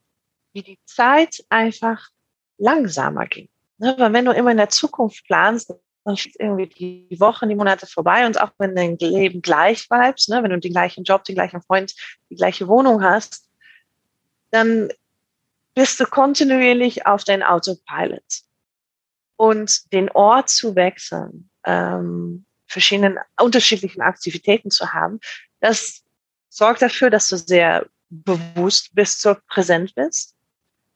wie die Zeit einfach langsamer ging. Ne? Weil wenn du immer in der Zukunft planst, dann schießt irgendwie die Wochen, die Monate vorbei und auch wenn dein Leben gleich bleibst, ne, wenn du den gleichen Job, den gleichen Freund, die gleiche Wohnung hast, dann bist du kontinuierlich auf dein Autopilot. Und den Ort zu wechseln, ähm, verschiedenen unterschiedlichen Aktivitäten zu haben, das sorgt dafür, dass du sehr bewusst bist, so präsent bist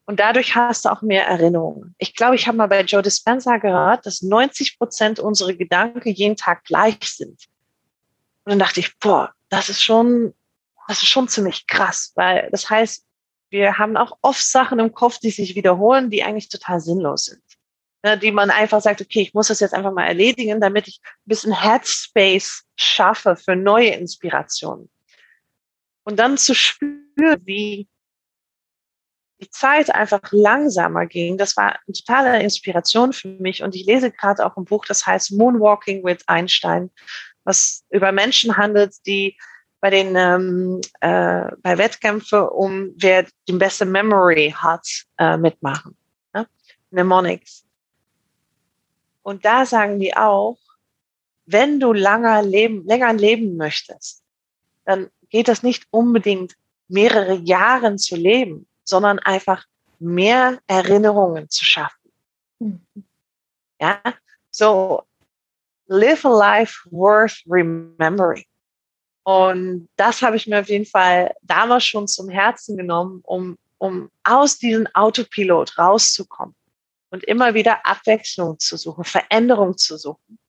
und dadurch hast du auch mehr Erinnerungen. Ich glaube, ich habe mal bei Joe Dispenza gehört, dass 90 Prozent unserer Gedanken jeden Tag gleich sind. Und dann dachte ich, boah, das ist schon, das ist schon ziemlich krass, weil das heißt, wir haben auch oft Sachen im Kopf, die sich wiederholen, die eigentlich total sinnlos sind. Ne, die man einfach sagt, okay, ich muss das jetzt einfach mal erledigen, damit ich ein bisschen Headspace schaffe für neue Inspirationen. Und dann zu spüren, wie die Zeit einfach langsamer ging, das war eine totale Inspiration für mich. Und ich lese gerade auch ein Buch, das heißt Moonwalking with Einstein, was über Menschen handelt, die bei den ähm, äh, bei Wettkämpfen um wer die beste Memory hat äh, mitmachen. Ne? Mnemonics. Und da sagen die auch, wenn du länger leben, länger leben möchtest, dann geht das nicht unbedingt mehrere Jahre zu leben, sondern einfach mehr Erinnerungen zu schaffen. Mhm. Ja, so live a life worth remembering. Und das habe ich mir auf jeden Fall damals schon zum Herzen genommen, um, um aus diesem Autopilot rauszukommen und immer wieder Abwechslung zu suchen, Veränderung zu suchen.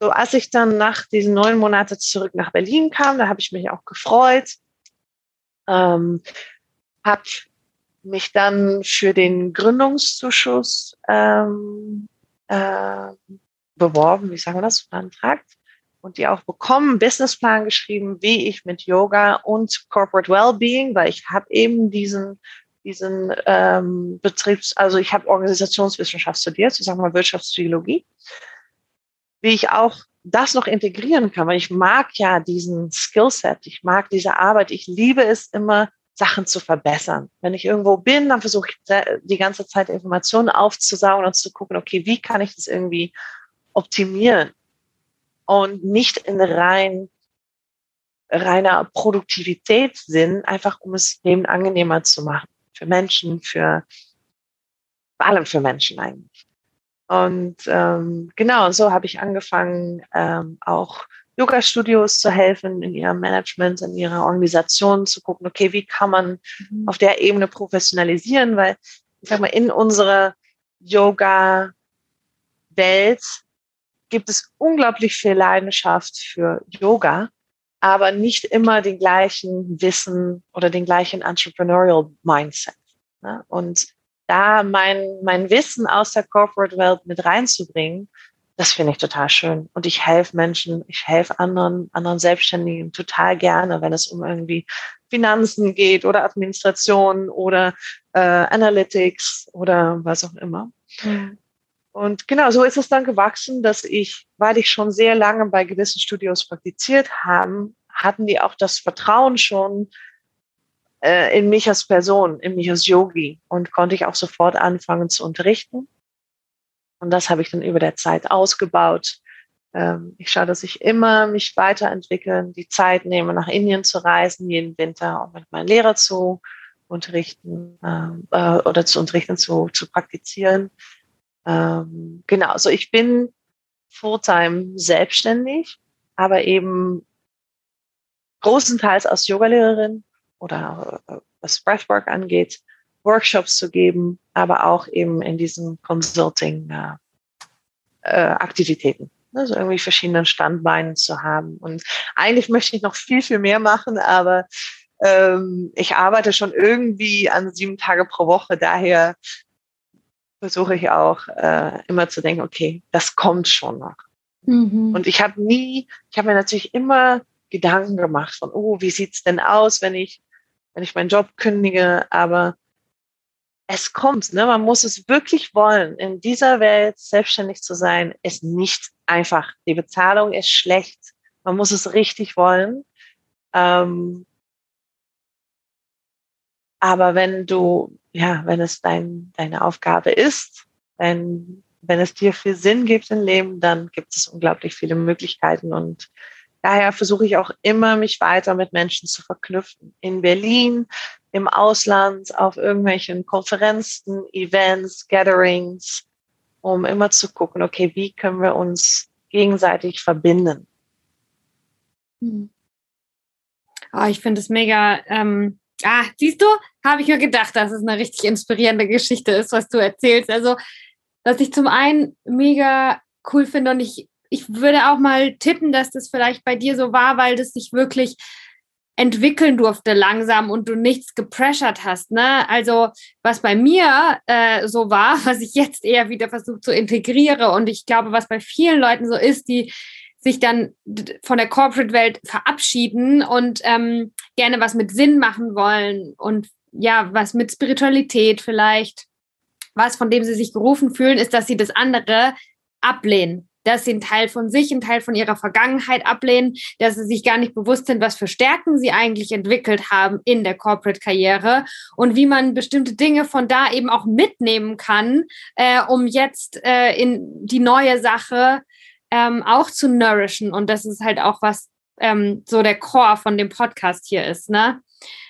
So, als ich dann nach diesen neun Monaten zurück nach Berlin kam, da habe ich mich auch gefreut, ähm, habe mich dann für den Gründungszuschuss ähm, äh, beworben, wie sagen wir das, beantragt und die auch bekommen, Businessplan geschrieben, wie ich mit Yoga und Corporate Wellbeing, weil ich habe eben diesen diesen ähm, Betriebs, also ich habe Organisationswissenschaft studiert, so sagen wir Wirtschaftspsychologie, wie ich auch das noch integrieren kann, weil ich mag ja diesen Skillset, ich mag diese Arbeit, ich liebe es immer, Sachen zu verbessern. Wenn ich irgendwo bin, dann versuche ich die ganze Zeit Informationen aufzusaugen und zu gucken, okay, wie kann ich das irgendwie optimieren und nicht in rein reiner Produktivitätssinn, einfach um es Leben angenehmer zu machen für Menschen, für vor allem für Menschen eigentlich. Und ähm, genau, so habe ich angefangen, ähm, auch Yoga-Studios zu helfen, in ihrem Management, in ihrer Organisation zu gucken, okay, wie kann man mhm. auf der Ebene professionalisieren, weil ich sag mal, in unserer Yoga-Welt gibt es unglaublich viel Leidenschaft für Yoga, aber nicht immer den gleichen Wissen oder den gleichen Entrepreneurial Mindset. Ne? Und da mein, mein Wissen aus der Corporate Welt mit reinzubringen, das finde ich total schön. Und ich helfe Menschen, ich helfe anderen, anderen Selbstständigen total gerne, wenn es um irgendwie Finanzen geht oder Administration oder äh, Analytics oder was auch immer. Mhm. Und genau, so ist es dann gewachsen, dass ich, weil ich schon sehr lange bei gewissen Studios praktiziert haben, hatten die auch das Vertrauen schon äh, in mich als Person, in mich als Yogi und konnte ich auch sofort anfangen zu unterrichten. Und das habe ich dann über der Zeit ausgebaut. Ähm, ich schaue, dass ich immer mich weiterentwickeln, die Zeit nehme, nach Indien zu reisen, jeden Winter, um mit meinen Lehrer zu unterrichten ähm, äh, oder zu unterrichten, zu, zu praktizieren ähm, genau, also ich bin fulltime selbstständig, aber eben großenteils als Yogalehrerin oder äh, was Breathwork angeht, Workshops zu geben, aber auch eben in diesen Consulting-Aktivitäten. Äh, äh, also irgendwie verschiedenen Standbeinen zu haben. Und eigentlich möchte ich noch viel, viel mehr machen, aber ähm, ich arbeite schon irgendwie an sieben Tage pro Woche. Daher versuche ich auch äh, immer zu denken, okay, das kommt schon noch. Mhm. Und ich habe nie, ich habe mir natürlich immer Gedanken gemacht von, oh, wie sieht's denn aus, wenn ich, wenn ich meinen Job kündige, aber es kommt, ne? Man muss es wirklich wollen. In dieser Welt selbstständig zu sein, ist nicht einfach. Die Bezahlung ist schlecht. Man muss es richtig wollen. Ähm, aber wenn du ja, wenn es dein, deine Aufgabe ist, wenn, wenn es dir viel Sinn gibt im Leben, dann gibt es unglaublich viele Möglichkeiten und daher versuche ich auch immer, mich weiter mit Menschen zu verknüpfen. In Berlin, im Ausland, auf irgendwelchen Konferenzen, Events, Gatherings, um immer zu gucken, okay, wie können wir uns gegenseitig verbinden. Hm. Oh, ich finde es mega ähm, Ah, siehst du, habe ich mir gedacht, dass es eine richtig inspirierende Geschichte ist, was du erzählst. Also, was ich zum einen mega cool finde und ich, ich würde auch mal tippen, dass das vielleicht bei dir so war, weil das sich wirklich entwickeln durfte langsam und du nichts gepressured hast. Ne? Also was bei mir äh, so war, was ich jetzt eher wieder versuche zu integrieren und ich glaube, was bei vielen Leuten so ist, die sich dann von der Corporate-Welt verabschieden und ähm, gerne was mit Sinn machen wollen und ja, was mit Spiritualität vielleicht, was von dem sie sich gerufen fühlen, ist, dass sie das andere ablehnen dass sie einen Teil von sich, einen Teil von ihrer Vergangenheit ablehnen, dass sie sich gar nicht bewusst sind, was für Stärken sie eigentlich entwickelt haben in der Corporate-Karriere und wie man bestimmte Dinge von da eben auch mitnehmen kann, äh, um jetzt äh, in die neue Sache ähm, auch zu nourishen. Und das ist halt auch was ähm, so der Core von dem Podcast hier ist, ne?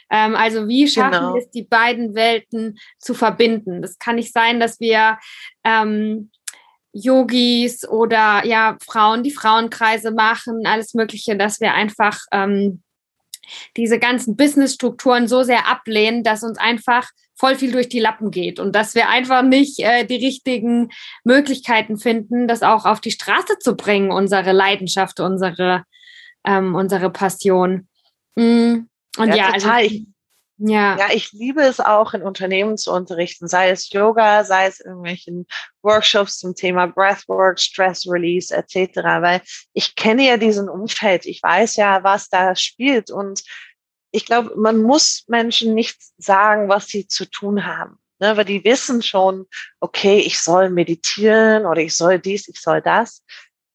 Ähm, also wie schaffen genau. wir es, die beiden Welten zu verbinden? Das kann nicht sein, dass wir ähm, Yogis oder ja Frauen, die Frauenkreise machen, alles Mögliche, dass wir einfach ähm, diese ganzen Businessstrukturen so sehr ablehnen, dass uns einfach voll viel durch die Lappen geht und dass wir einfach nicht äh, die richtigen Möglichkeiten finden, das auch auf die Straße zu bringen, unsere Leidenschaft, unsere, ähm, unsere Passion. Mm. Und ja, ja also, ja. ja, ich liebe es auch in Unternehmen zu unterrichten, sei es Yoga, sei es irgendwelchen Workshops zum Thema Breathwork, Stress Release etc., weil ich kenne ja diesen Umfeld, ich weiß ja, was da spielt und ich glaube, man muss Menschen nicht sagen, was sie zu tun haben, ne, weil die wissen schon, okay, ich soll meditieren oder ich soll dies, ich soll das.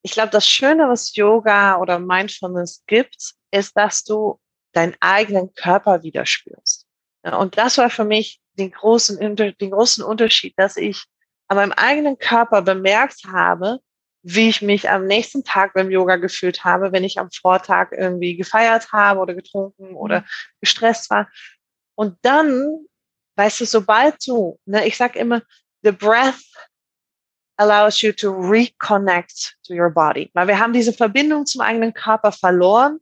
Ich glaube, das Schöne, was Yoga oder Mindfulness gibt, ist, dass du deinen eigenen Körper wieder spürst. Und das war für mich den großen, den großen Unterschied, dass ich an meinem eigenen Körper bemerkt habe, wie ich mich am nächsten Tag beim Yoga gefühlt habe, wenn ich am Vortag irgendwie gefeiert habe oder getrunken oder mhm. gestresst war. Und dann, weißt du, sobald du, ne, ich sag immer, the breath allows you to reconnect to your body. Weil wir haben diese Verbindung zum eigenen Körper verloren,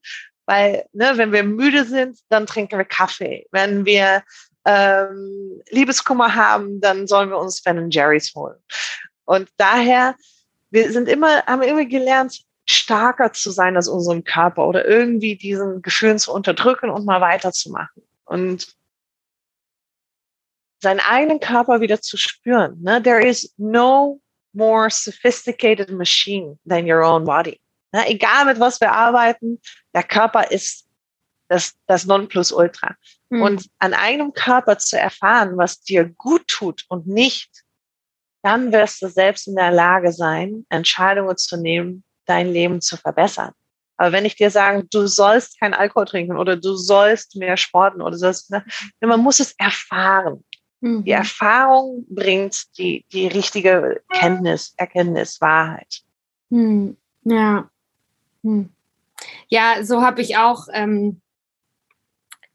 weil, ne, wenn wir müde sind, dann trinken wir Kaffee. Wenn wir ähm, Liebeskummer haben, dann sollen wir uns Ben Jerry's holen. Und daher, wir sind immer, haben immer gelernt, starker zu sein als unserem Körper oder irgendwie diesen Gefühlen zu unterdrücken und mal weiterzumachen. Und seinen eigenen Körper wieder zu spüren. Ne? There is no more sophisticated machine than your own body. Ne? Egal mit was wir arbeiten, der Körper ist das, das Nonplusultra. Mhm. Und an einem Körper zu erfahren, was dir gut tut und nicht, dann wirst du selbst in der Lage sein, Entscheidungen zu nehmen, dein Leben zu verbessern. Aber wenn ich dir sage, du sollst kein Alkohol trinken oder du sollst mehr sporten oder sollst, ne, man muss es erfahren. Mhm. Die Erfahrung bringt die, die richtige Kenntnis, Erkenntnis, Wahrheit. Mhm. Ja. Hm. Ja, so habe ich auch ähm,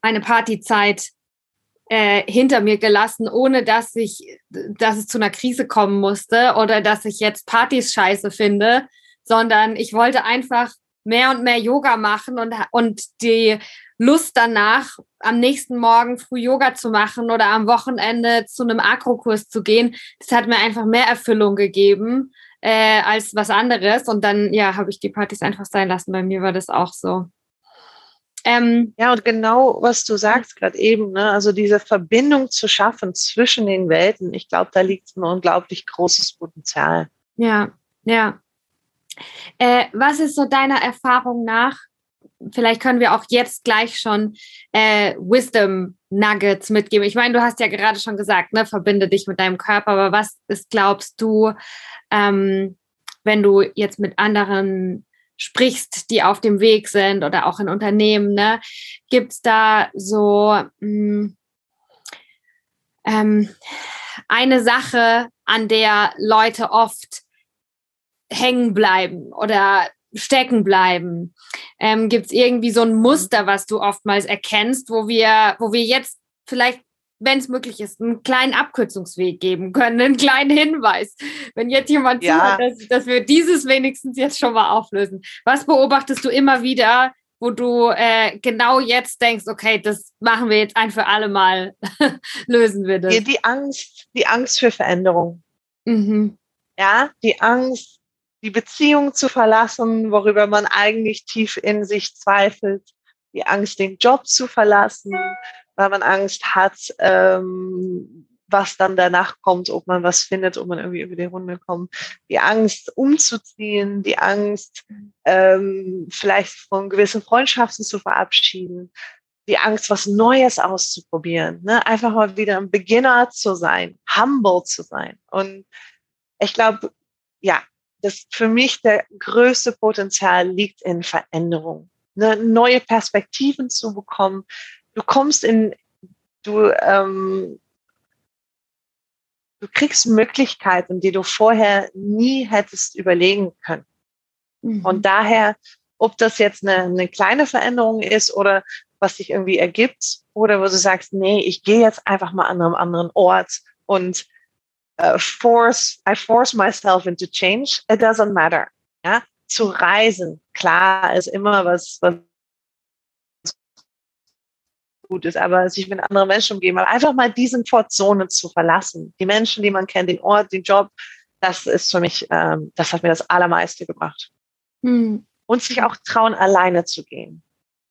meine Partyzeit äh, hinter mir gelassen, ohne dass ich, dass es zu einer Krise kommen musste oder dass ich jetzt Partys scheiße finde, sondern ich wollte einfach mehr und mehr Yoga machen und, und die Lust danach, am nächsten Morgen früh Yoga zu machen oder am Wochenende zu einem Akrokurs zu gehen, das hat mir einfach mehr Erfüllung gegeben äh, als was anderes. Und dann, ja, habe ich die Partys einfach sein lassen. Bei mir war das auch so. Ähm, ja, und genau, was du sagst gerade eben, ne? also diese Verbindung zu schaffen zwischen den Welten, ich glaube, da liegt ein unglaublich großes Potenzial. Ja, ja. Äh, was ist so deiner Erfahrung nach? Vielleicht können wir auch jetzt gleich schon äh, Wisdom Nuggets mitgeben. Ich meine, du hast ja gerade schon gesagt, ne, verbinde dich mit deinem Körper, aber was ist, glaubst du, ähm, wenn du jetzt mit anderen sprichst, die auf dem Weg sind oder auch in Unternehmen, ne, gibt es da so mh, hm, ähm, eine Sache, an der Leute oft hängen bleiben oder stecken bleiben? Ähm, Gibt es irgendwie so ein Muster, was du oftmals erkennst, wo wir, wo wir jetzt vielleicht wenn es möglich ist, einen kleinen Abkürzungsweg geben können, einen kleinen Hinweis. Wenn jetzt jemand ja. zuhört, dass, dass wir dieses wenigstens jetzt schon mal auflösen. Was beobachtest du immer wieder, wo du äh, genau jetzt denkst, okay, das machen wir jetzt ein für alle Mal, lösen wir das? Die Angst, die Angst für Veränderung. Mhm. Ja, die Angst, die Beziehung zu verlassen, worüber man eigentlich tief in sich zweifelt die Angst, den Job zu verlassen, weil man Angst hat, ähm, was dann danach kommt, ob man was findet, ob man irgendwie über die Runde kommt. Die Angst, umzuziehen, die Angst, ähm, vielleicht von gewissen Freundschaften zu verabschieden, die Angst, was Neues auszuprobieren, ne? einfach mal wieder ein Beginner zu sein, humble zu sein. Und ich glaube, ja, das für mich der größte Potenzial liegt in Veränderung, ne? neue Perspektiven zu bekommen. Du kommst in, du, ähm, du kriegst Möglichkeiten, die du vorher nie hättest überlegen können. Mhm. Und daher, ob das jetzt eine, eine kleine Veränderung ist oder was sich irgendwie ergibt oder wo du sagst, nee, ich gehe jetzt einfach mal an einem anderen Ort und uh, force, I force myself into change. It doesn't matter. Ja, zu reisen, klar, ist immer was, was gut ist, aber sich mit anderen Menschen umgeben, aber einfach mal diese Komfortzone zu verlassen, die Menschen, die man kennt, den Ort, den Job, das ist für mich, ähm, das hat mir das Allermeiste gebracht. Hm. Und sich auch trauen, alleine zu gehen.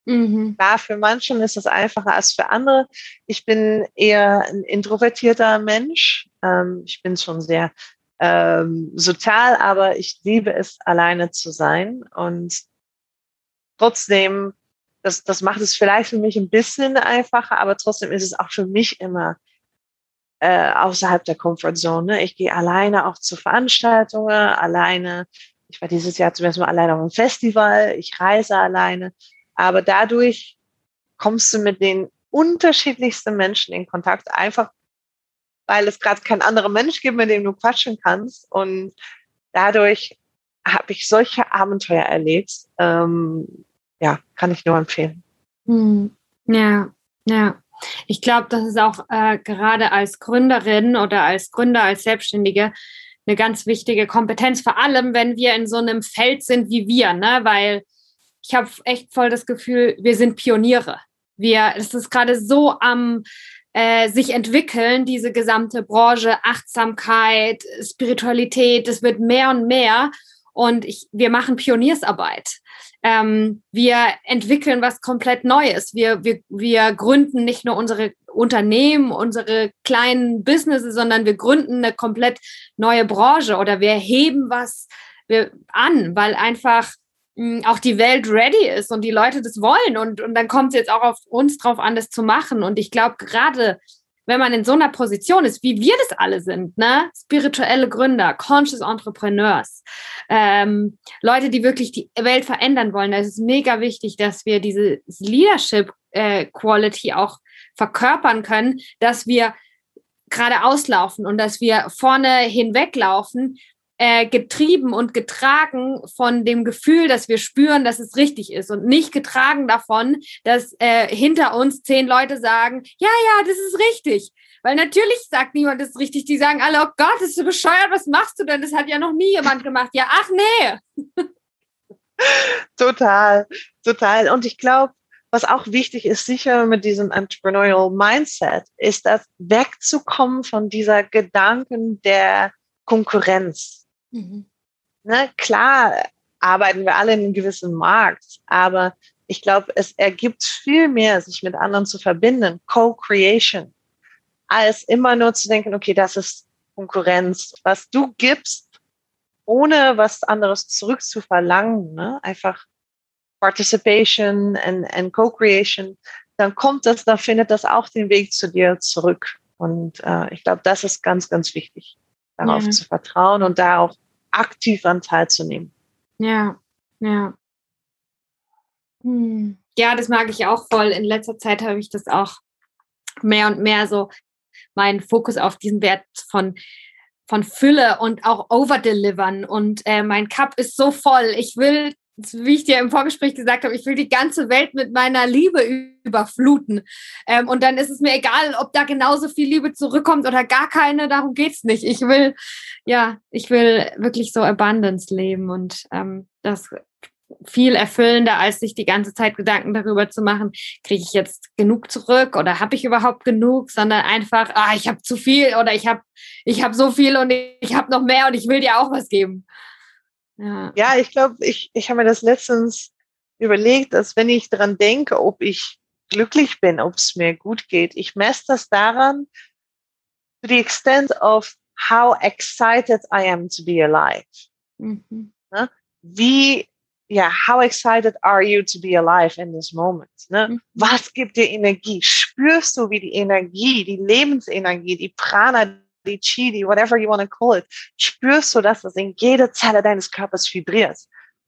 Mhm. Klar, für manchen ist es einfacher als für andere. Ich bin eher ein introvertierter Mensch. Ähm, ich bin schon sehr ähm, sozial, aber ich liebe es, alleine zu sein. Und trotzdem, das, das macht es vielleicht für mich ein bisschen einfacher, aber trotzdem ist es auch für mich immer äh, außerhalb der Comfortzone. Ich gehe alleine auch zu Veranstaltungen, alleine. Ich war dieses Jahr zum ersten Mal alleine auf einem Festival. Ich reise alleine. Aber dadurch kommst du mit den unterschiedlichsten Menschen in Kontakt, einfach weil es gerade kein anderer Mensch gibt, mit dem du quatschen kannst. Und dadurch habe ich solche Abenteuer erlebt. Ähm, ja, kann ich nur empfehlen. Hm. Ja, ja. Ich glaube, das ist auch äh, gerade als Gründerin oder als Gründer, als Selbstständige eine ganz wichtige Kompetenz, vor allem wenn wir in so einem Feld sind wie wir, ne? weil ich habe echt voll das Gefühl, wir sind Pioniere. Wir, es ist gerade so am äh, sich entwickeln, diese gesamte Branche, Achtsamkeit, Spiritualität, es wird mehr und mehr. Und ich, wir machen Pioniersarbeit. Ähm, wir entwickeln was komplett Neues. Wir, wir, wir gründen nicht nur unsere Unternehmen, unsere kleinen Businesses, sondern wir gründen eine komplett neue Branche oder wir heben was an, weil einfach auch die Welt ready ist und die Leute das wollen. Und, und dann kommt es jetzt auch auf uns drauf an, das zu machen. Und ich glaube, gerade wenn man in so einer Position ist, wie wir das alle sind, ne? Spirituelle Gründer, Conscious Entrepreneurs, ähm, Leute, die wirklich die Welt verändern wollen, da ist es mega wichtig, dass wir diese Leadership äh, Quality auch verkörpern können, dass wir gerade auslaufen und dass wir vorne hinweglaufen äh, getrieben und getragen von dem Gefühl, dass wir spüren, dass es richtig ist und nicht getragen davon, dass äh, hinter uns zehn Leute sagen, ja, ja, das ist richtig. Weil natürlich sagt niemand, das ist richtig. Die sagen alle, oh Gott, das ist so bescheuert, was machst du denn? Das hat ja noch nie jemand gemacht. Ja, ach nee. total, total. Und ich glaube, was auch wichtig ist, sicher mit diesem Entrepreneurial Mindset, ist das wegzukommen von dieser Gedanken der Konkurrenz. Mhm. Ne, klar arbeiten wir alle in einem gewissen Markt, aber ich glaube, es ergibt viel mehr, sich mit anderen zu verbinden, Co-Creation, als immer nur zu denken, okay, das ist Konkurrenz. Was du gibst, ohne was anderes zurückzuverlangen, ne? einfach Participation and, and Co-Creation, dann kommt das, dann findet das auch den Weg zu dir zurück. Und äh, ich glaube, das ist ganz, ganz wichtig, darauf ja. zu vertrauen und da auch aktiv an teilzunehmen. Ja, ja. Hm. Ja, das mag ich auch voll. In letzter Zeit habe ich das auch mehr und mehr so meinen Fokus auf diesen Wert von von Fülle und auch overdelivern. Und äh, mein Cup ist so voll. Ich will wie ich dir im Vorgespräch gesagt habe, ich will die ganze Welt mit meiner Liebe überfluten. Ähm, und dann ist es mir egal, ob da genauso viel Liebe zurückkommt oder gar keine, darum geht's nicht. Ich will, ja, ich will wirklich so Abundance leben und ähm, das viel erfüllender, als sich die ganze Zeit Gedanken darüber zu machen, kriege ich jetzt genug zurück oder habe ich überhaupt genug, sondern einfach, ah, ich habe zu viel oder ich habe ich hab so viel und ich habe noch mehr und ich will dir auch was geben. Ja, ja ich glaube, ich, ich habe mir das letztens überlegt, dass wenn ich daran denke, ob ich glücklich bin, ob es mir gut geht, ich messe das daran, to the extent of how excited I am to be alive. Mhm. Ne? Wie, ja, how excited are you to be alive in this moment? Ne? Mhm. Was gibt dir Energie? Spürst du, wie die Energie, die Lebensenergie, die Prana, die Chi, die whatever you want to call it, spürst du, dass das in jeder Zelle deines Körpers vibriert?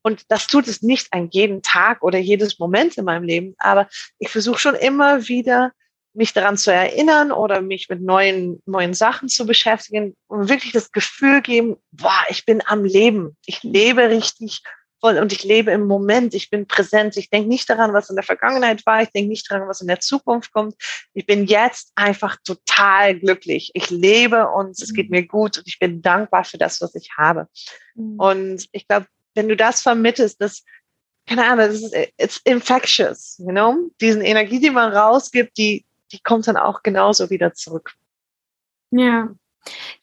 Und das tut es nicht an jedem Tag oder jedes Moment in meinem Leben, aber ich versuche schon immer wieder mich daran zu erinnern oder mich mit neuen, neuen Sachen zu beschäftigen und wirklich das Gefühl geben, boah, ich bin am Leben. Ich lebe richtig voll und ich lebe im Moment. Ich bin präsent. Ich denke nicht daran, was in der Vergangenheit war. Ich denke nicht daran, was in der Zukunft kommt. Ich bin jetzt einfach total glücklich. Ich lebe und es geht mhm. mir gut und ich bin dankbar für das, was ich habe. Mhm. Und ich glaube, wenn du das vermittelst, dass keine Ahnung, das ist, it's infectious, you know? Diesen Energie, die man rausgibt, die, die kommt dann auch genauso wieder zurück. Ja,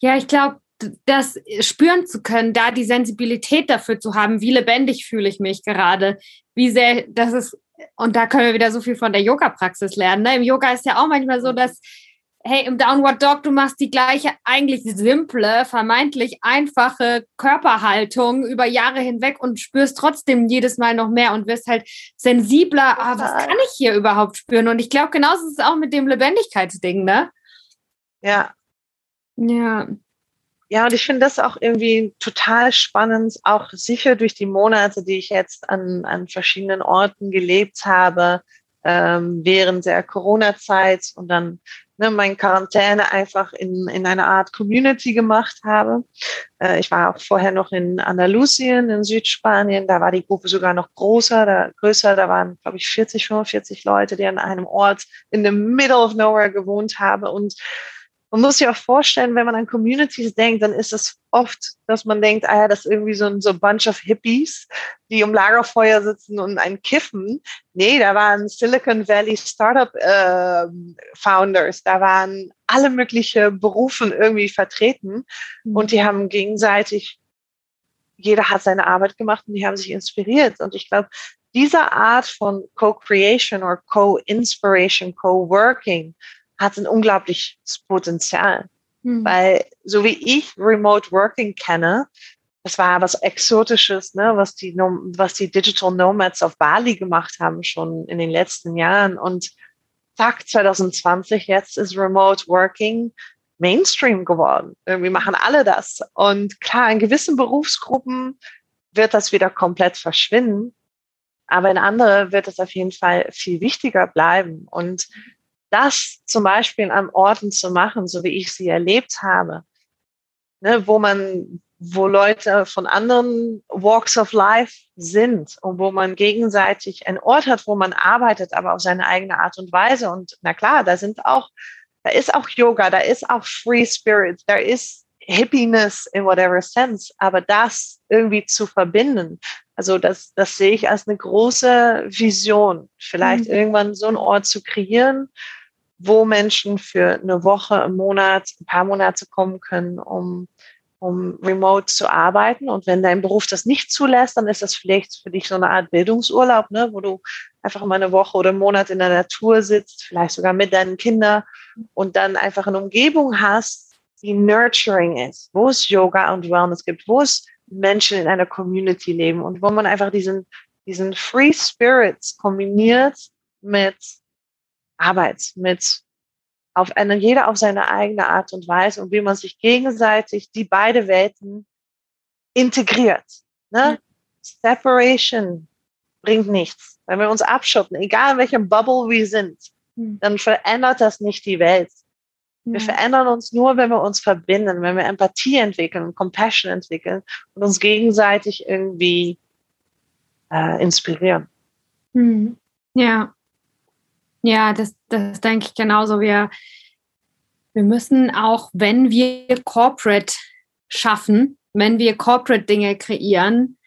ja, ich glaube, das spüren zu können, da die Sensibilität dafür zu haben, wie lebendig fühle ich mich gerade, wie sehr, das ist, und da können wir wieder so viel von der Yoga-Praxis lernen. Ne? Im Yoga ist ja auch manchmal so, dass hey, im Downward Dog, du machst die gleiche, eigentlich simple, vermeintlich einfache Körperhaltung über Jahre hinweg und spürst trotzdem jedes Mal noch mehr und wirst halt sensibler, ah, was kann ich hier überhaupt spüren? Und ich glaube, genauso ist es auch mit dem Lebendigkeitsding, ne? Ja. Ja. Ja, und ich finde das auch irgendwie total spannend, auch sicher durch die Monate, die ich jetzt an, an verschiedenen Orten gelebt habe, ähm, während der Corona-Zeit und dann ne, meine Quarantäne einfach in, in einer Art Community gemacht habe. Äh, ich war auch vorher noch in Andalusien, in Südspanien. Da war die Gruppe sogar noch größer, da, größer. Da waren, glaube ich, 40, 45 Leute, die an einem Ort in the middle of nowhere gewohnt haben. Und man muss sich auch vorstellen, wenn man an Communities denkt, dann ist es oft, dass man denkt, ah ja, das ist irgendwie so ein so Bunch of Hippies, die um Lagerfeuer sitzen und ein Kiffen. Nee, da waren Silicon Valley Startup äh, Founders, da waren alle möglichen Berufen irgendwie vertreten mhm. und die haben gegenseitig, jeder hat seine Arbeit gemacht und die haben sich inspiriert. Und ich glaube, diese Art von Co-Creation oder Co-Inspiration, Co-Working, hat ein unglaubliches Potenzial. Mhm. Weil so wie ich Remote Working kenne, das war was Exotisches, ne, was die, was die Digital Nomads auf Bali gemacht haben schon in den letzten Jahren. Und zack, 2020, jetzt ist Remote Working Mainstream geworden. Irgendwie machen alle das. Und klar, in gewissen Berufsgruppen wird das wieder komplett verschwinden. Aber in andere wird es auf jeden Fall viel wichtiger bleiben. Und das zum Beispiel an Orten zu machen, so wie ich sie erlebt habe, ne, wo man, wo Leute von anderen Walks of Life sind und wo man gegenseitig einen Ort hat, wo man arbeitet, aber auf seine eigene Art und Weise. Und na klar, da sind auch, da ist auch Yoga, da ist auch Free Spirit, da ist Hippiness in whatever sense, aber das irgendwie zu verbinden, also das, das sehe ich als eine große Vision, vielleicht mhm. irgendwann so einen Ort zu kreieren, wo Menschen für eine Woche, einen Monat, ein paar Monate kommen können, um, um remote zu arbeiten. Und wenn dein Beruf das nicht zulässt, dann ist das vielleicht für dich so eine Art Bildungsurlaub, ne, wo du einfach mal eine Woche oder einen Monat in der Natur sitzt, vielleicht sogar mit deinen Kindern und dann einfach eine Umgebung hast, die nurturing ist, wo es Yoga und Wellness gibt, wo es Menschen in einer Community leben und wo man einfach diesen, diesen Free Spirits kombiniert mit Arbeit mit auf eine, jeder auf seine eigene Art und Weise und wie man sich gegenseitig die beide Welten integriert. Ne? Separation bringt nichts. Wenn wir uns abschotten, egal in welchem Bubble wir sind, hm. dann verändert das nicht die Welt. Wir ja. verändern uns nur, wenn wir uns verbinden, wenn wir Empathie entwickeln, Compassion entwickeln und uns gegenseitig irgendwie äh, inspirieren. Hm. Ja, ja, das, das denke ich genauso. Wir, wir müssen auch, wenn wir Corporate schaffen, wenn wir Corporate-Dinge kreieren,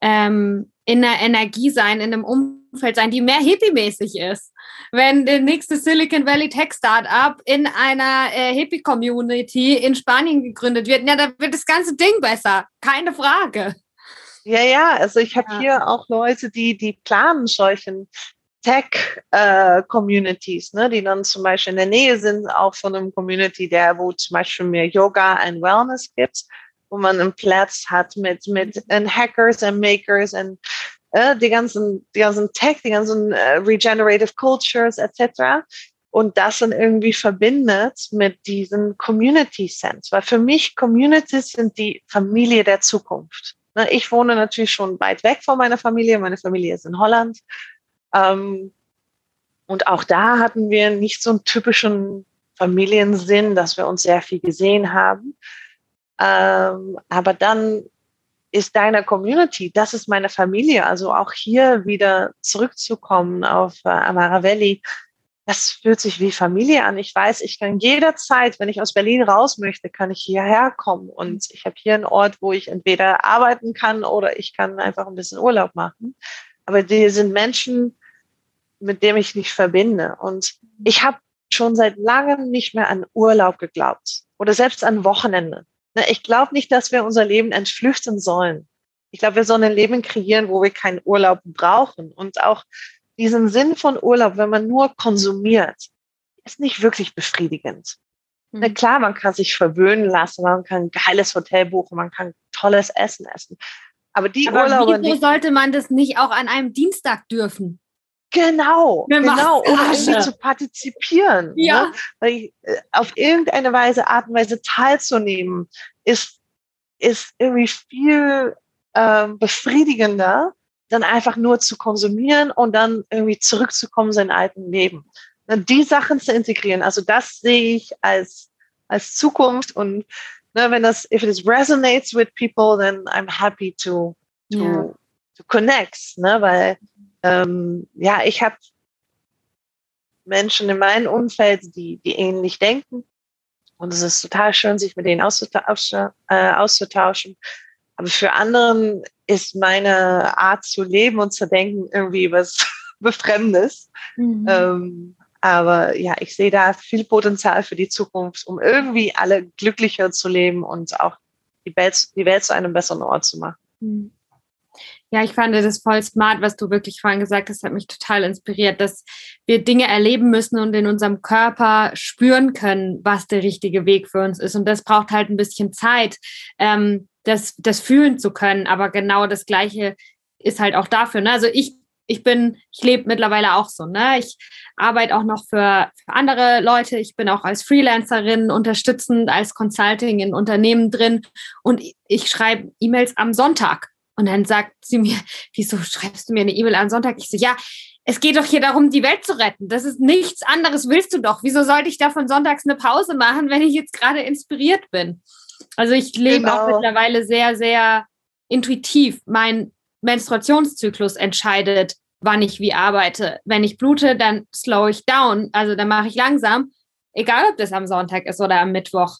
ähm, in einer Energie sein, in einem Umfeld sein, die mehr hippie-mäßig ist. Wenn der nächste Silicon Valley Tech Startup in einer äh, Hippie-Community in Spanien gegründet wird, ja, dann wird das ganze Ding besser. Keine Frage. Ja, ja, also ich habe ja. hier auch Leute, die, die planen solchen Tech-Communities, äh, ne, die dann zum Beispiel in der Nähe sind, auch von einem Community, der, wo zum Beispiel mehr Yoga und Wellness gibt, wo man einen Platz hat mit, mit und Hackers und Makers und äh, die ganzen, die ganzen Tech, die ganzen äh, Regenerative Cultures etc. Und das dann irgendwie verbindet mit diesen Community Sense. Weil für mich Communities sind die Familie der Zukunft. Ne, ich wohne natürlich schon weit weg von meiner Familie. Meine Familie ist in Holland. Ähm, und auch da hatten wir nicht so einen typischen Familiensinn, dass wir uns sehr viel gesehen haben. Ähm, aber dann ist deine Community, das ist meine Familie. Also auch hier wieder zurückzukommen auf äh, Amara Valley, das fühlt sich wie Familie an. Ich weiß, ich kann jederzeit, wenn ich aus Berlin raus möchte, kann ich hierher kommen. Und ich habe hier einen Ort, wo ich entweder arbeiten kann oder ich kann einfach ein bisschen Urlaub machen. Aber die sind Menschen, mit dem ich mich verbinde. Und ich habe schon seit langem nicht mehr an Urlaub geglaubt oder selbst an Wochenende. Ne, ich glaube nicht, dass wir unser Leben entflüchten sollen. Ich glaube, wir sollen ein Leben kreieren, wo wir keinen Urlaub brauchen. Und auch diesen Sinn von Urlaub, wenn man nur konsumiert, ist nicht wirklich befriedigend. Mhm. Na klar, man kann sich verwöhnen lassen, man kann ein geiles Hotel buchen, man kann tolles Essen essen. Aber die Aber Urlaube. Wieso sollte man das nicht auch an einem Dienstag dürfen? Genau, genau, um irgendwie zu partizipieren. Ne? Ja. Ne? Weil ich, äh, auf irgendeine Weise, Art und Weise teilzunehmen, ist, ist irgendwie viel ähm, befriedigender, dann einfach nur zu konsumieren und dann irgendwie zurückzukommen in sein alten Leben. Und die Sachen zu integrieren, also das sehe ich als, als Zukunft und ne, wenn das, if it resonates with people, then I'm happy to, to, yeah. to connect, ne, weil ähm, ja, ich habe Menschen in meinem Umfeld, die, die ähnlich denken. Und es ist total schön, sich mit denen auszutauschen. Äh, auszutauschen. Aber für anderen ist meine Art zu leben und zu denken irgendwie was Befremdes. Mhm. Ähm, aber ja, ich sehe da viel Potenzial für die Zukunft, um irgendwie alle glücklicher zu leben und auch die Welt, die Welt zu einem besseren Ort zu machen. Mhm. Ja, ich fand das voll smart, was du wirklich vorhin gesagt hast, hat mich total inspiriert, dass wir Dinge erleben müssen und in unserem Körper spüren können, was der richtige Weg für uns ist. Und das braucht halt ein bisschen Zeit, ähm, das, das fühlen zu können. Aber genau das Gleiche ist halt auch dafür. Ne? Also ich ich bin, ich lebe mittlerweile auch so, ne? Ich arbeite auch noch für, für andere Leute. Ich bin auch als Freelancerin unterstützend, als Consulting in Unternehmen drin und ich schreibe E-Mails am Sonntag. Und dann sagt sie mir, wieso schreibst du mir eine E-Mail am Sonntag? Ich so, ja, es geht doch hier darum, die Welt zu retten. Das ist nichts anderes willst du doch. Wieso sollte ich davon sonntags eine Pause machen, wenn ich jetzt gerade inspiriert bin? Also ich lebe genau. auch mittlerweile sehr, sehr intuitiv. Mein Menstruationszyklus entscheidet, wann ich wie arbeite. Wenn ich blute, dann slow ich down. Also dann mache ich langsam, egal ob das am Sonntag ist oder am Mittwoch.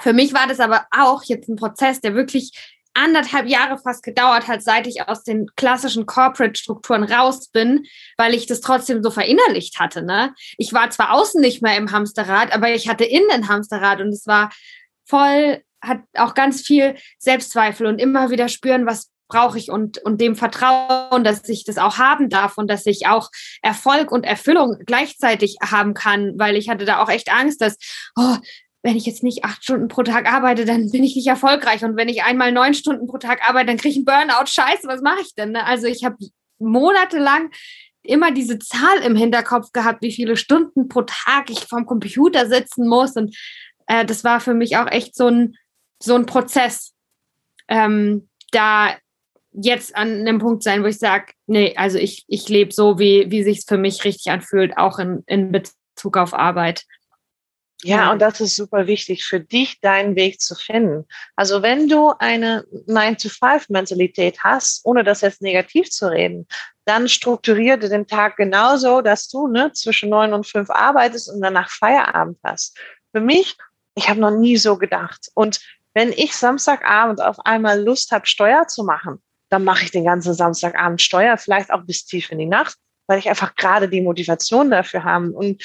Für mich war das aber auch jetzt ein Prozess, der wirklich anderthalb Jahre fast gedauert hat, seit ich aus den klassischen Corporate-Strukturen raus bin, weil ich das trotzdem so verinnerlicht hatte. Ne? Ich war zwar außen nicht mehr im Hamsterrad, aber ich hatte innen ein Hamsterrad und es war voll, hat auch ganz viel Selbstzweifel und immer wieder spüren, was brauche ich und, und dem Vertrauen, dass ich das auch haben darf und dass ich auch Erfolg und Erfüllung gleichzeitig haben kann, weil ich hatte da auch echt Angst, dass, oh, wenn ich jetzt nicht acht Stunden pro Tag arbeite, dann bin ich nicht erfolgreich. Und wenn ich einmal neun Stunden pro Tag arbeite, dann kriege ich einen Burnout. Scheiße, was mache ich denn? Ne? Also ich habe monatelang immer diese Zahl im Hinterkopf gehabt, wie viele Stunden pro Tag ich vom Computer sitzen muss. Und äh, das war für mich auch echt so ein, so ein Prozess, ähm, da jetzt an einem Punkt sein, wo ich sage, nee, also ich, ich lebe so, wie, wie sich es für mich richtig anfühlt, auch in, in Bezug auf Arbeit. Ja, und das ist super wichtig für dich, deinen Weg zu finden. Also wenn du eine 9-to-5-Mentalität hast, ohne das jetzt negativ zu reden, dann strukturiere den Tag genauso, dass du ne, zwischen neun und fünf arbeitest und danach Feierabend hast. Für mich, ich habe noch nie so gedacht. Und wenn ich Samstagabend auf einmal Lust habe, Steuer zu machen, dann mache ich den ganzen Samstagabend Steuer, vielleicht auch bis tief in die Nacht, weil ich einfach gerade die Motivation dafür habe. Und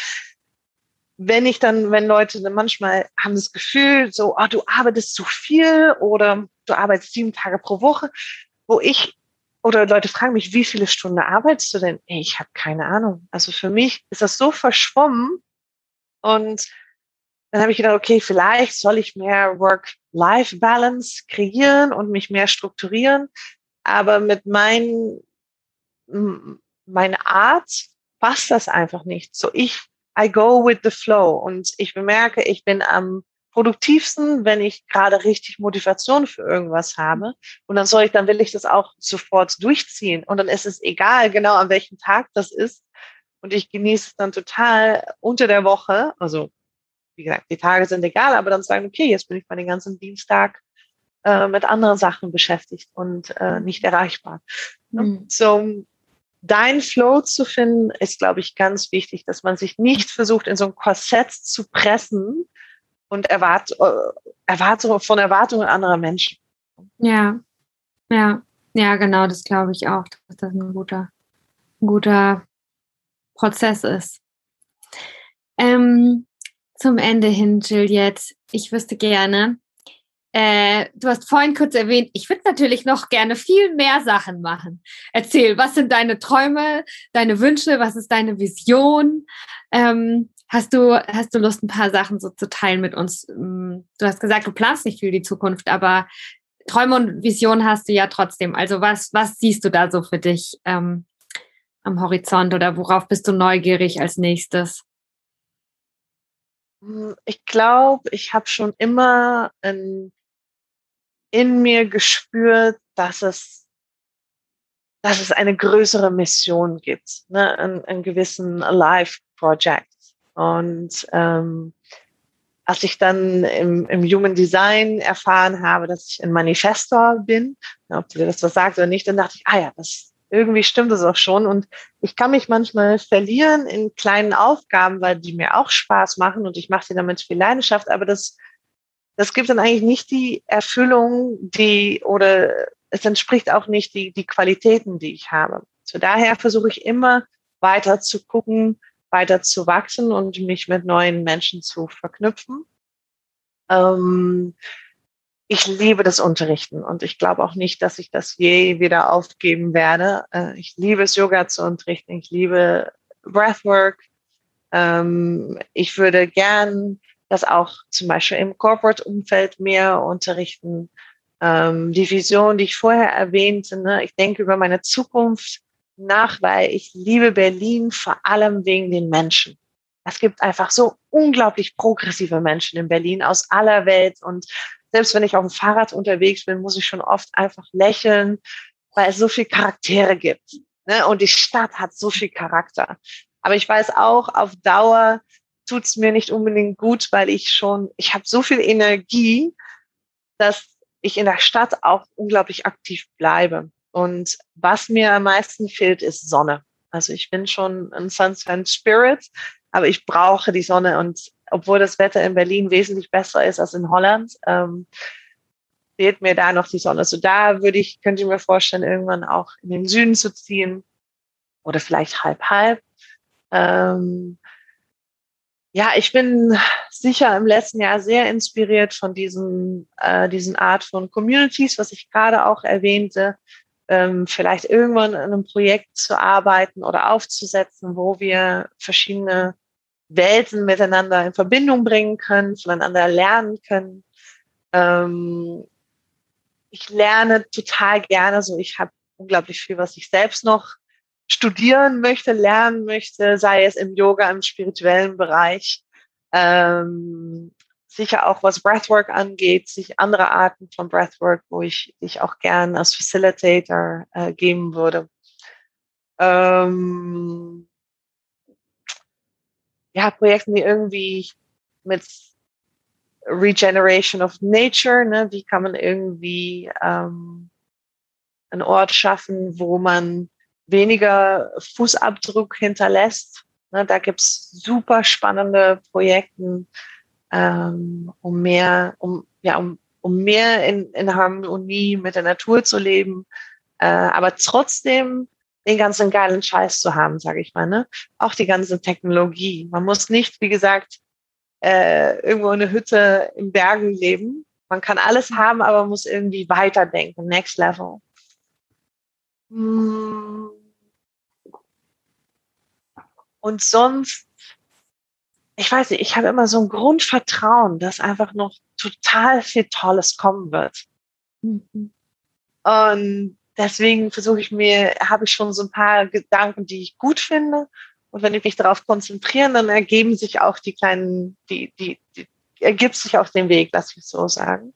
wenn ich dann, wenn Leute manchmal haben das Gefühl, so, oh, du arbeitest zu viel oder du arbeitest sieben Tage pro Woche, wo ich oder Leute fragen mich, wie viele Stunden arbeitest du denn? Ich habe keine Ahnung. Also für mich ist das so verschwommen und dann habe ich gedacht, okay, vielleicht soll ich mehr Work-Life-Balance kreieren und mich mehr strukturieren. Aber mit meinen, meiner Art passt das einfach nicht. So ich, I go with the flow und ich bemerke, ich bin am produktivsten, wenn ich gerade richtig Motivation für irgendwas habe. Und dann soll ich, dann will ich das auch sofort durchziehen. Und dann ist es egal, genau an welchem Tag das ist. Und ich genieße es dann total unter der Woche, also wie gesagt, die Tage sind egal, aber dann sagen, okay, jetzt bin ich mal den ganzen Dienstag äh, mit anderen Sachen beschäftigt und äh, nicht erreichbar. Mhm. So, dein Flow zu finden, ist, glaube ich, ganz wichtig, dass man sich nicht versucht, in so ein Korsett zu pressen und Erwart äh, Erwartungen von Erwartungen anderer Menschen. Ja, ja, ja, genau, das glaube ich auch, dass das ein guter, ein guter Prozess ist. Ähm, zum Ende hin, Juliette, ich wüsste gerne, äh, du hast vorhin kurz erwähnt, ich würde natürlich noch gerne viel mehr Sachen machen. Erzähl, was sind deine Träume, deine Wünsche, was ist deine Vision? Ähm, hast, du, hast du Lust, ein paar Sachen so zu teilen mit uns? Mm, du hast gesagt, du planst nicht viel die Zukunft, aber Träume und Visionen hast du ja trotzdem. Also was, was siehst du da so für dich ähm, am Horizont oder worauf bist du neugierig als nächstes? Hm, ich glaube, ich habe schon immer in, in mir gespürt, dass es, dass es eine größere Mission gibt, ne? einen, einen gewissen Life Project. Und ähm, als ich dann im, im Human Design erfahren habe, dass ich ein Manifestor bin, ob du dir das was sagt oder nicht, dann dachte ich, ah ja, das, irgendwie stimmt es auch schon. Und ich kann mich manchmal verlieren in kleinen Aufgaben, weil die mir auch Spaß machen und ich mache sie damit viel Leidenschaft, aber das, das gibt dann eigentlich nicht die Erfüllung, die oder es entspricht auch nicht die, die Qualitäten, die ich habe. So daher versuche ich immer weiter zu gucken, weiter zu wachsen und mich mit neuen Menschen zu verknüpfen. Ähm, ich liebe das Unterrichten und ich glaube auch nicht, dass ich das je wieder aufgeben werde. Äh, ich liebe es, Yoga zu unterrichten. Ich liebe Breathwork. Ähm, ich würde gern das auch zum Beispiel im Corporate-Umfeld mehr unterrichten. Ähm, die Vision, die ich vorher erwähnte, ne? ich denke über meine Zukunft nach, weil ich liebe Berlin vor allem wegen den Menschen. Es gibt einfach so unglaublich progressive Menschen in Berlin aus aller Welt und selbst wenn ich auf dem Fahrrad unterwegs bin, muss ich schon oft einfach lächeln, weil es so viel Charaktere gibt. Ne? Und die Stadt hat so viel Charakter. Aber ich weiß auch, auf Dauer tut es mir nicht unbedingt gut, weil ich schon, ich habe so viel Energie, dass ich in der Stadt auch unglaublich aktiv bleibe. Und was mir am meisten fehlt, ist Sonne. Also ich bin schon ein Sunshine Spirit, aber ich brauche die Sonne und obwohl das Wetter in Berlin wesentlich besser ist als in Holland, ähm, fehlt mir da noch die Sonne. Also da würde ich, könnte ich mir vorstellen, irgendwann auch in den Süden zu ziehen oder vielleicht halb halb. Ähm, ja, ich bin sicher im letzten Jahr sehr inspiriert von diesen, äh, diesen Art von Communities, was ich gerade auch erwähnte. Ähm, vielleicht irgendwann in einem Projekt zu arbeiten oder aufzusetzen, wo wir verschiedene Welten miteinander in Verbindung bringen können, voneinander lernen können. Ähm, ich lerne total gerne, so ich habe unglaublich viel, was ich selbst noch studieren möchte, lernen möchte, sei es im Yoga, im spirituellen Bereich, ähm, sicher auch was Breathwork angeht, sich andere Arten von Breathwork, wo ich dich auch gern als Facilitator äh, geben würde. Ähm, ja, Projekten, die irgendwie mit Regeneration of Nature, ne, wie kann man irgendwie ähm, einen Ort schaffen, wo man weniger Fußabdruck hinterlässt. Ne, da gibt's super spannende Projekte, ähm, um mehr, um, ja, um, um mehr in, in Harmonie mit der Natur zu leben, äh, aber trotzdem den ganzen geilen Scheiß zu haben, sage ich mal. Ne? Auch die ganze Technologie. Man muss nicht, wie gesagt, äh, irgendwo in einer Hütte im Bergen leben. Man kann alles haben, aber man muss irgendwie weiterdenken, next level. Mm. Und sonst, ich weiß nicht, ich habe immer so ein Grundvertrauen, dass einfach noch total viel Tolles kommen wird. Mhm. Und deswegen versuche ich mir, habe ich schon so ein paar Gedanken, die ich gut finde. Und wenn ich mich darauf konzentriere, dann ergeben sich auch die kleinen, die, die, die ergibt sich auch den Weg, lass ich so sagen.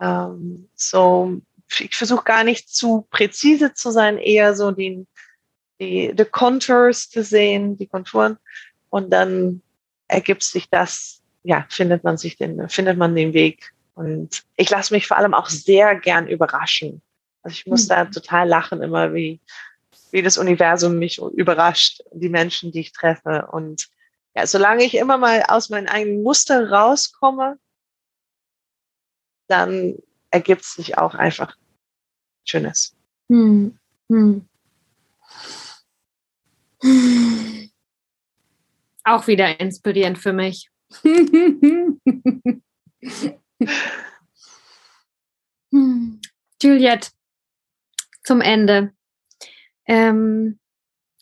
Ähm, so, ich versuche gar nicht zu präzise zu sein, eher so die, die, die Contours zu sehen, die Konturen. Und dann ergibt sich das, ja, findet man sich den, findet man den Weg. Und ich lasse mich vor allem auch sehr gern überraschen. Also ich muss mhm. da total lachen immer, wie, wie das Universum mich überrascht, die Menschen, die ich treffe. Und ja, solange ich immer mal aus meinen eigenen Muster rauskomme, dann ergibt sich auch einfach Schönes. Hm. Hm. Auch wieder inspirierend für mich. Juliette, zum Ende. Ähm,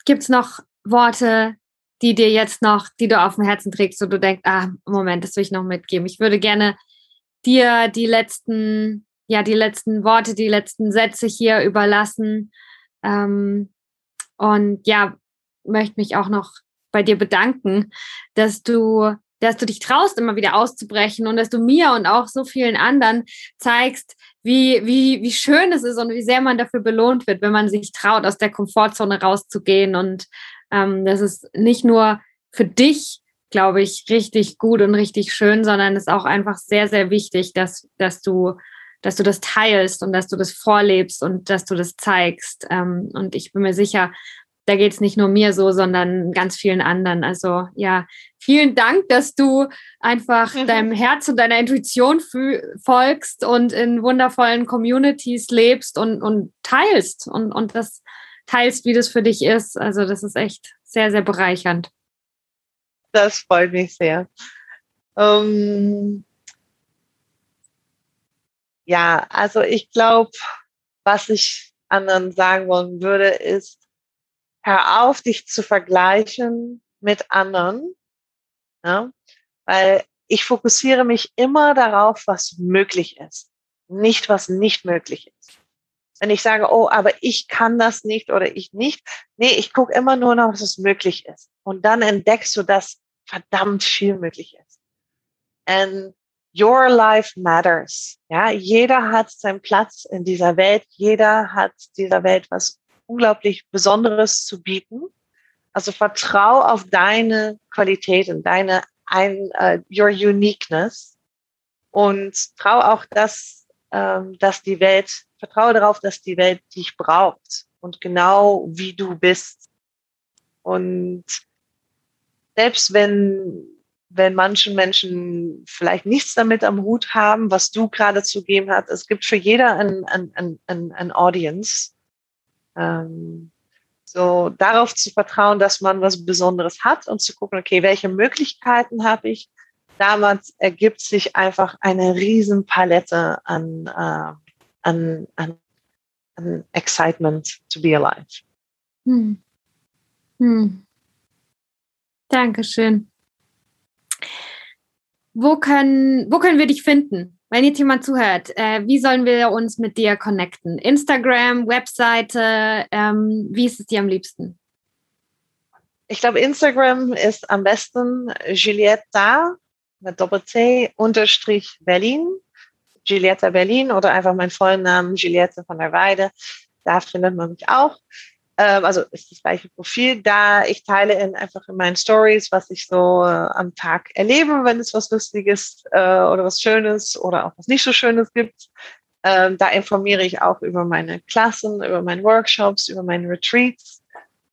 Gibt es noch Worte, die dir jetzt noch, die du auf dem Herzen trägst, wo du denkst, ah, Moment, das will ich noch mitgeben. Ich würde gerne dir die letzten, ja, die letzten Worte, die letzten Sätze hier überlassen. Ähm, und ja, möchte mich auch noch bei dir bedanken, dass du, dass du dich traust, immer wieder auszubrechen und dass du mir und auch so vielen anderen zeigst, wie, wie, wie schön es ist und wie sehr man dafür belohnt wird, wenn man sich traut, aus der Komfortzone rauszugehen und ähm, das ist nicht nur für dich, glaube ich, richtig gut und richtig schön, sondern es ist auch einfach sehr, sehr wichtig, dass, dass du dass du das teilst und dass du das vorlebst und dass du das zeigst. Ähm, und ich bin mir sicher, da geht es nicht nur mir so, sondern ganz vielen anderen. Also ja, vielen Dank, dass du einfach mhm. deinem Herz und deiner Intuition folgst und in wundervollen Communities lebst und, und teilst und, und das teilst, wie das für dich ist. Also das ist echt sehr, sehr bereichernd. Das freut mich sehr. Ähm ja, also ich glaube, was ich anderen sagen wollen würde, ist, hör auf, dich zu vergleichen mit anderen. Ja? Weil ich fokussiere mich immer darauf, was möglich ist, nicht was nicht möglich ist. Wenn ich sage, oh, aber ich kann das nicht oder ich nicht, nee, ich gucke immer nur noch, was möglich ist. Und dann entdeckst du, dass verdammt viel möglich ist. And your life matters. Ja, jeder hat seinen Platz in dieser Welt. Jeder hat dieser Welt was unglaublich Besonderes zu bieten. Also vertrau auf deine Qualitäten, deine ein, uh, your uniqueness und trau auch, dass, ähm, dass die Welt vertraue darauf, dass die Welt dich braucht und genau wie du bist. Und selbst wenn, wenn manche Menschen vielleicht nichts damit am Hut haben, was du gerade zu geben hast, es gibt für jeder ein, ein, ein, ein, Audience. Ähm, so darauf zu vertrauen, dass man was Besonderes hat und zu gucken, okay, welche Möglichkeiten habe ich? Damals ergibt sich einfach eine riesen Palette an, äh, an, an, an excitement to be alive. Hm. Hm. Dankeschön. Wo können, wo können wir dich finden? Wenn jetzt jemand zuhört, äh, wie sollen wir uns mit dir connecten? Instagram, Webseite, ähm, wie ist es dir am liebsten? Ich glaube, Instagram ist am besten Julietta mit Doppel-T unterstrich Berlin. Giulietta Berlin oder einfach mein vollen Namen Giulietta von der Weide. Da findet man mich auch. Ähm, also ist das gleiche Profil. Da ich teile in, einfach in meinen Stories, was ich so äh, am Tag erlebe, wenn es was Lustiges äh, oder was Schönes oder auch was nicht so Schönes gibt. Ähm, da informiere ich auch über meine Klassen, über meine Workshops, über meine Retreats.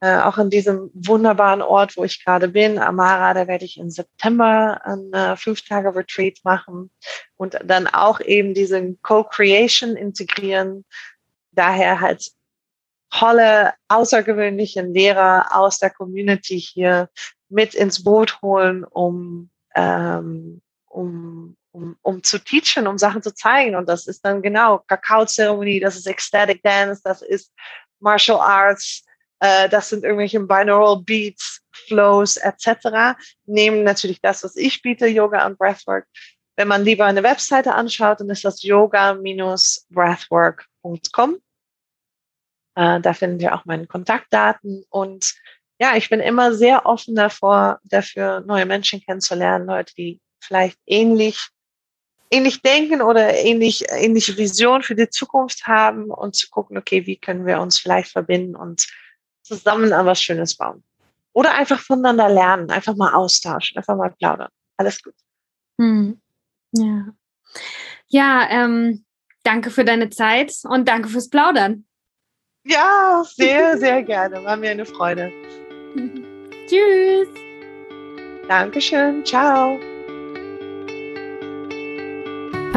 Äh, auch in diesem wunderbaren Ort, wo ich gerade bin, Amara, da werde ich im September ein äh, fünf Tage Retreat machen und dann auch eben diesen Co-Creation integrieren. Daher halt tolle, außergewöhnliche Lehrer aus der Community hier mit ins Boot holen, um, ähm, um, um, um zu teachen, um Sachen zu zeigen. Und das ist dann genau Kakao-Zeremonie, das ist Ecstatic Dance, das ist Martial Arts, äh, das sind irgendwelche Binaural Beats, Flows etc. Nehmen natürlich das, was ich biete, Yoga und Breathwork. Wenn man lieber eine Webseite anschaut, dann ist das yoga-breathwork.com. Äh, da finden wir auch meine Kontaktdaten und ja, ich bin immer sehr offen davor, dafür neue Menschen kennenzulernen, Leute, die vielleicht ähnlich, ähnlich denken oder ähnlich, ähnliche Vision für die Zukunft haben und zu gucken, okay, wie können wir uns vielleicht verbinden und zusammen an was Schönes bauen. Oder einfach voneinander lernen, einfach mal austauschen, einfach mal plaudern. Alles gut. Hm. Ja. Ja, ähm, danke für deine Zeit und danke fürs Plaudern. Ja, sehr, sehr gerne. War mir eine Freude. Tschüss. Dankeschön. Ciao.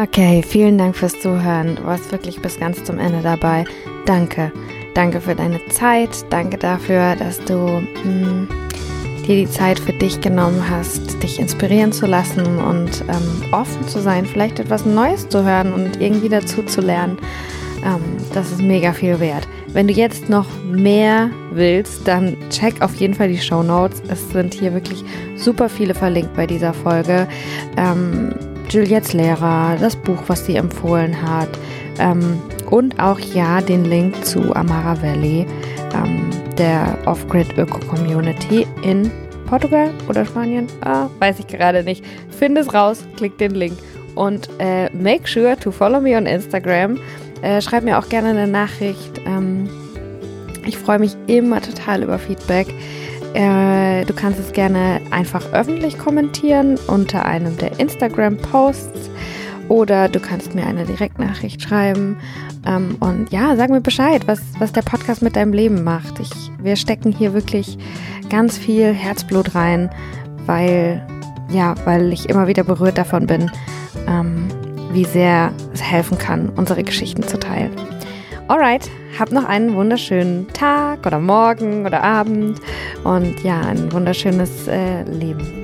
Okay, vielen Dank fürs Zuhören. Du warst wirklich bis ganz zum Ende dabei. Danke. Danke für deine Zeit. Danke dafür, dass du mh, hm, dir die Zeit für dich genommen hast, dich inspirieren zu lassen und ähm, offen zu sein, vielleicht etwas Neues zu hören und irgendwie dazu zu lernen. Ähm, das ist mega viel wert. Wenn du jetzt noch mehr willst, dann check auf jeden Fall die Show Notes. Es sind hier wirklich super viele verlinkt bei dieser Folge. Ähm, Juliettes Lehrer, das Buch, was sie empfohlen hat ähm, und auch ja den Link zu Amara Valley, ähm, der Off-Grid Öko-Community in Portugal oder Spanien? Ah, weiß ich gerade nicht. Find es raus, klick den Link und äh, make sure to follow me on Instagram. Äh, schreib mir auch gerne eine Nachricht. Ähm, ich freue mich immer total über Feedback. Äh, du kannst es gerne einfach öffentlich kommentieren unter einem der Instagram-Posts oder du kannst mir eine Direktnachricht schreiben. Ähm, und ja, sag mir Bescheid, was, was der Podcast mit deinem Leben macht. Ich, wir stecken hier wirklich ganz viel Herzblut rein, weil, ja, weil ich immer wieder berührt davon bin, ähm, wie sehr es helfen kann, unsere Geschichten zu teilen. Alright, hab noch einen wunderschönen Tag oder Morgen oder Abend und ja, ein wunderschönes äh, Leben.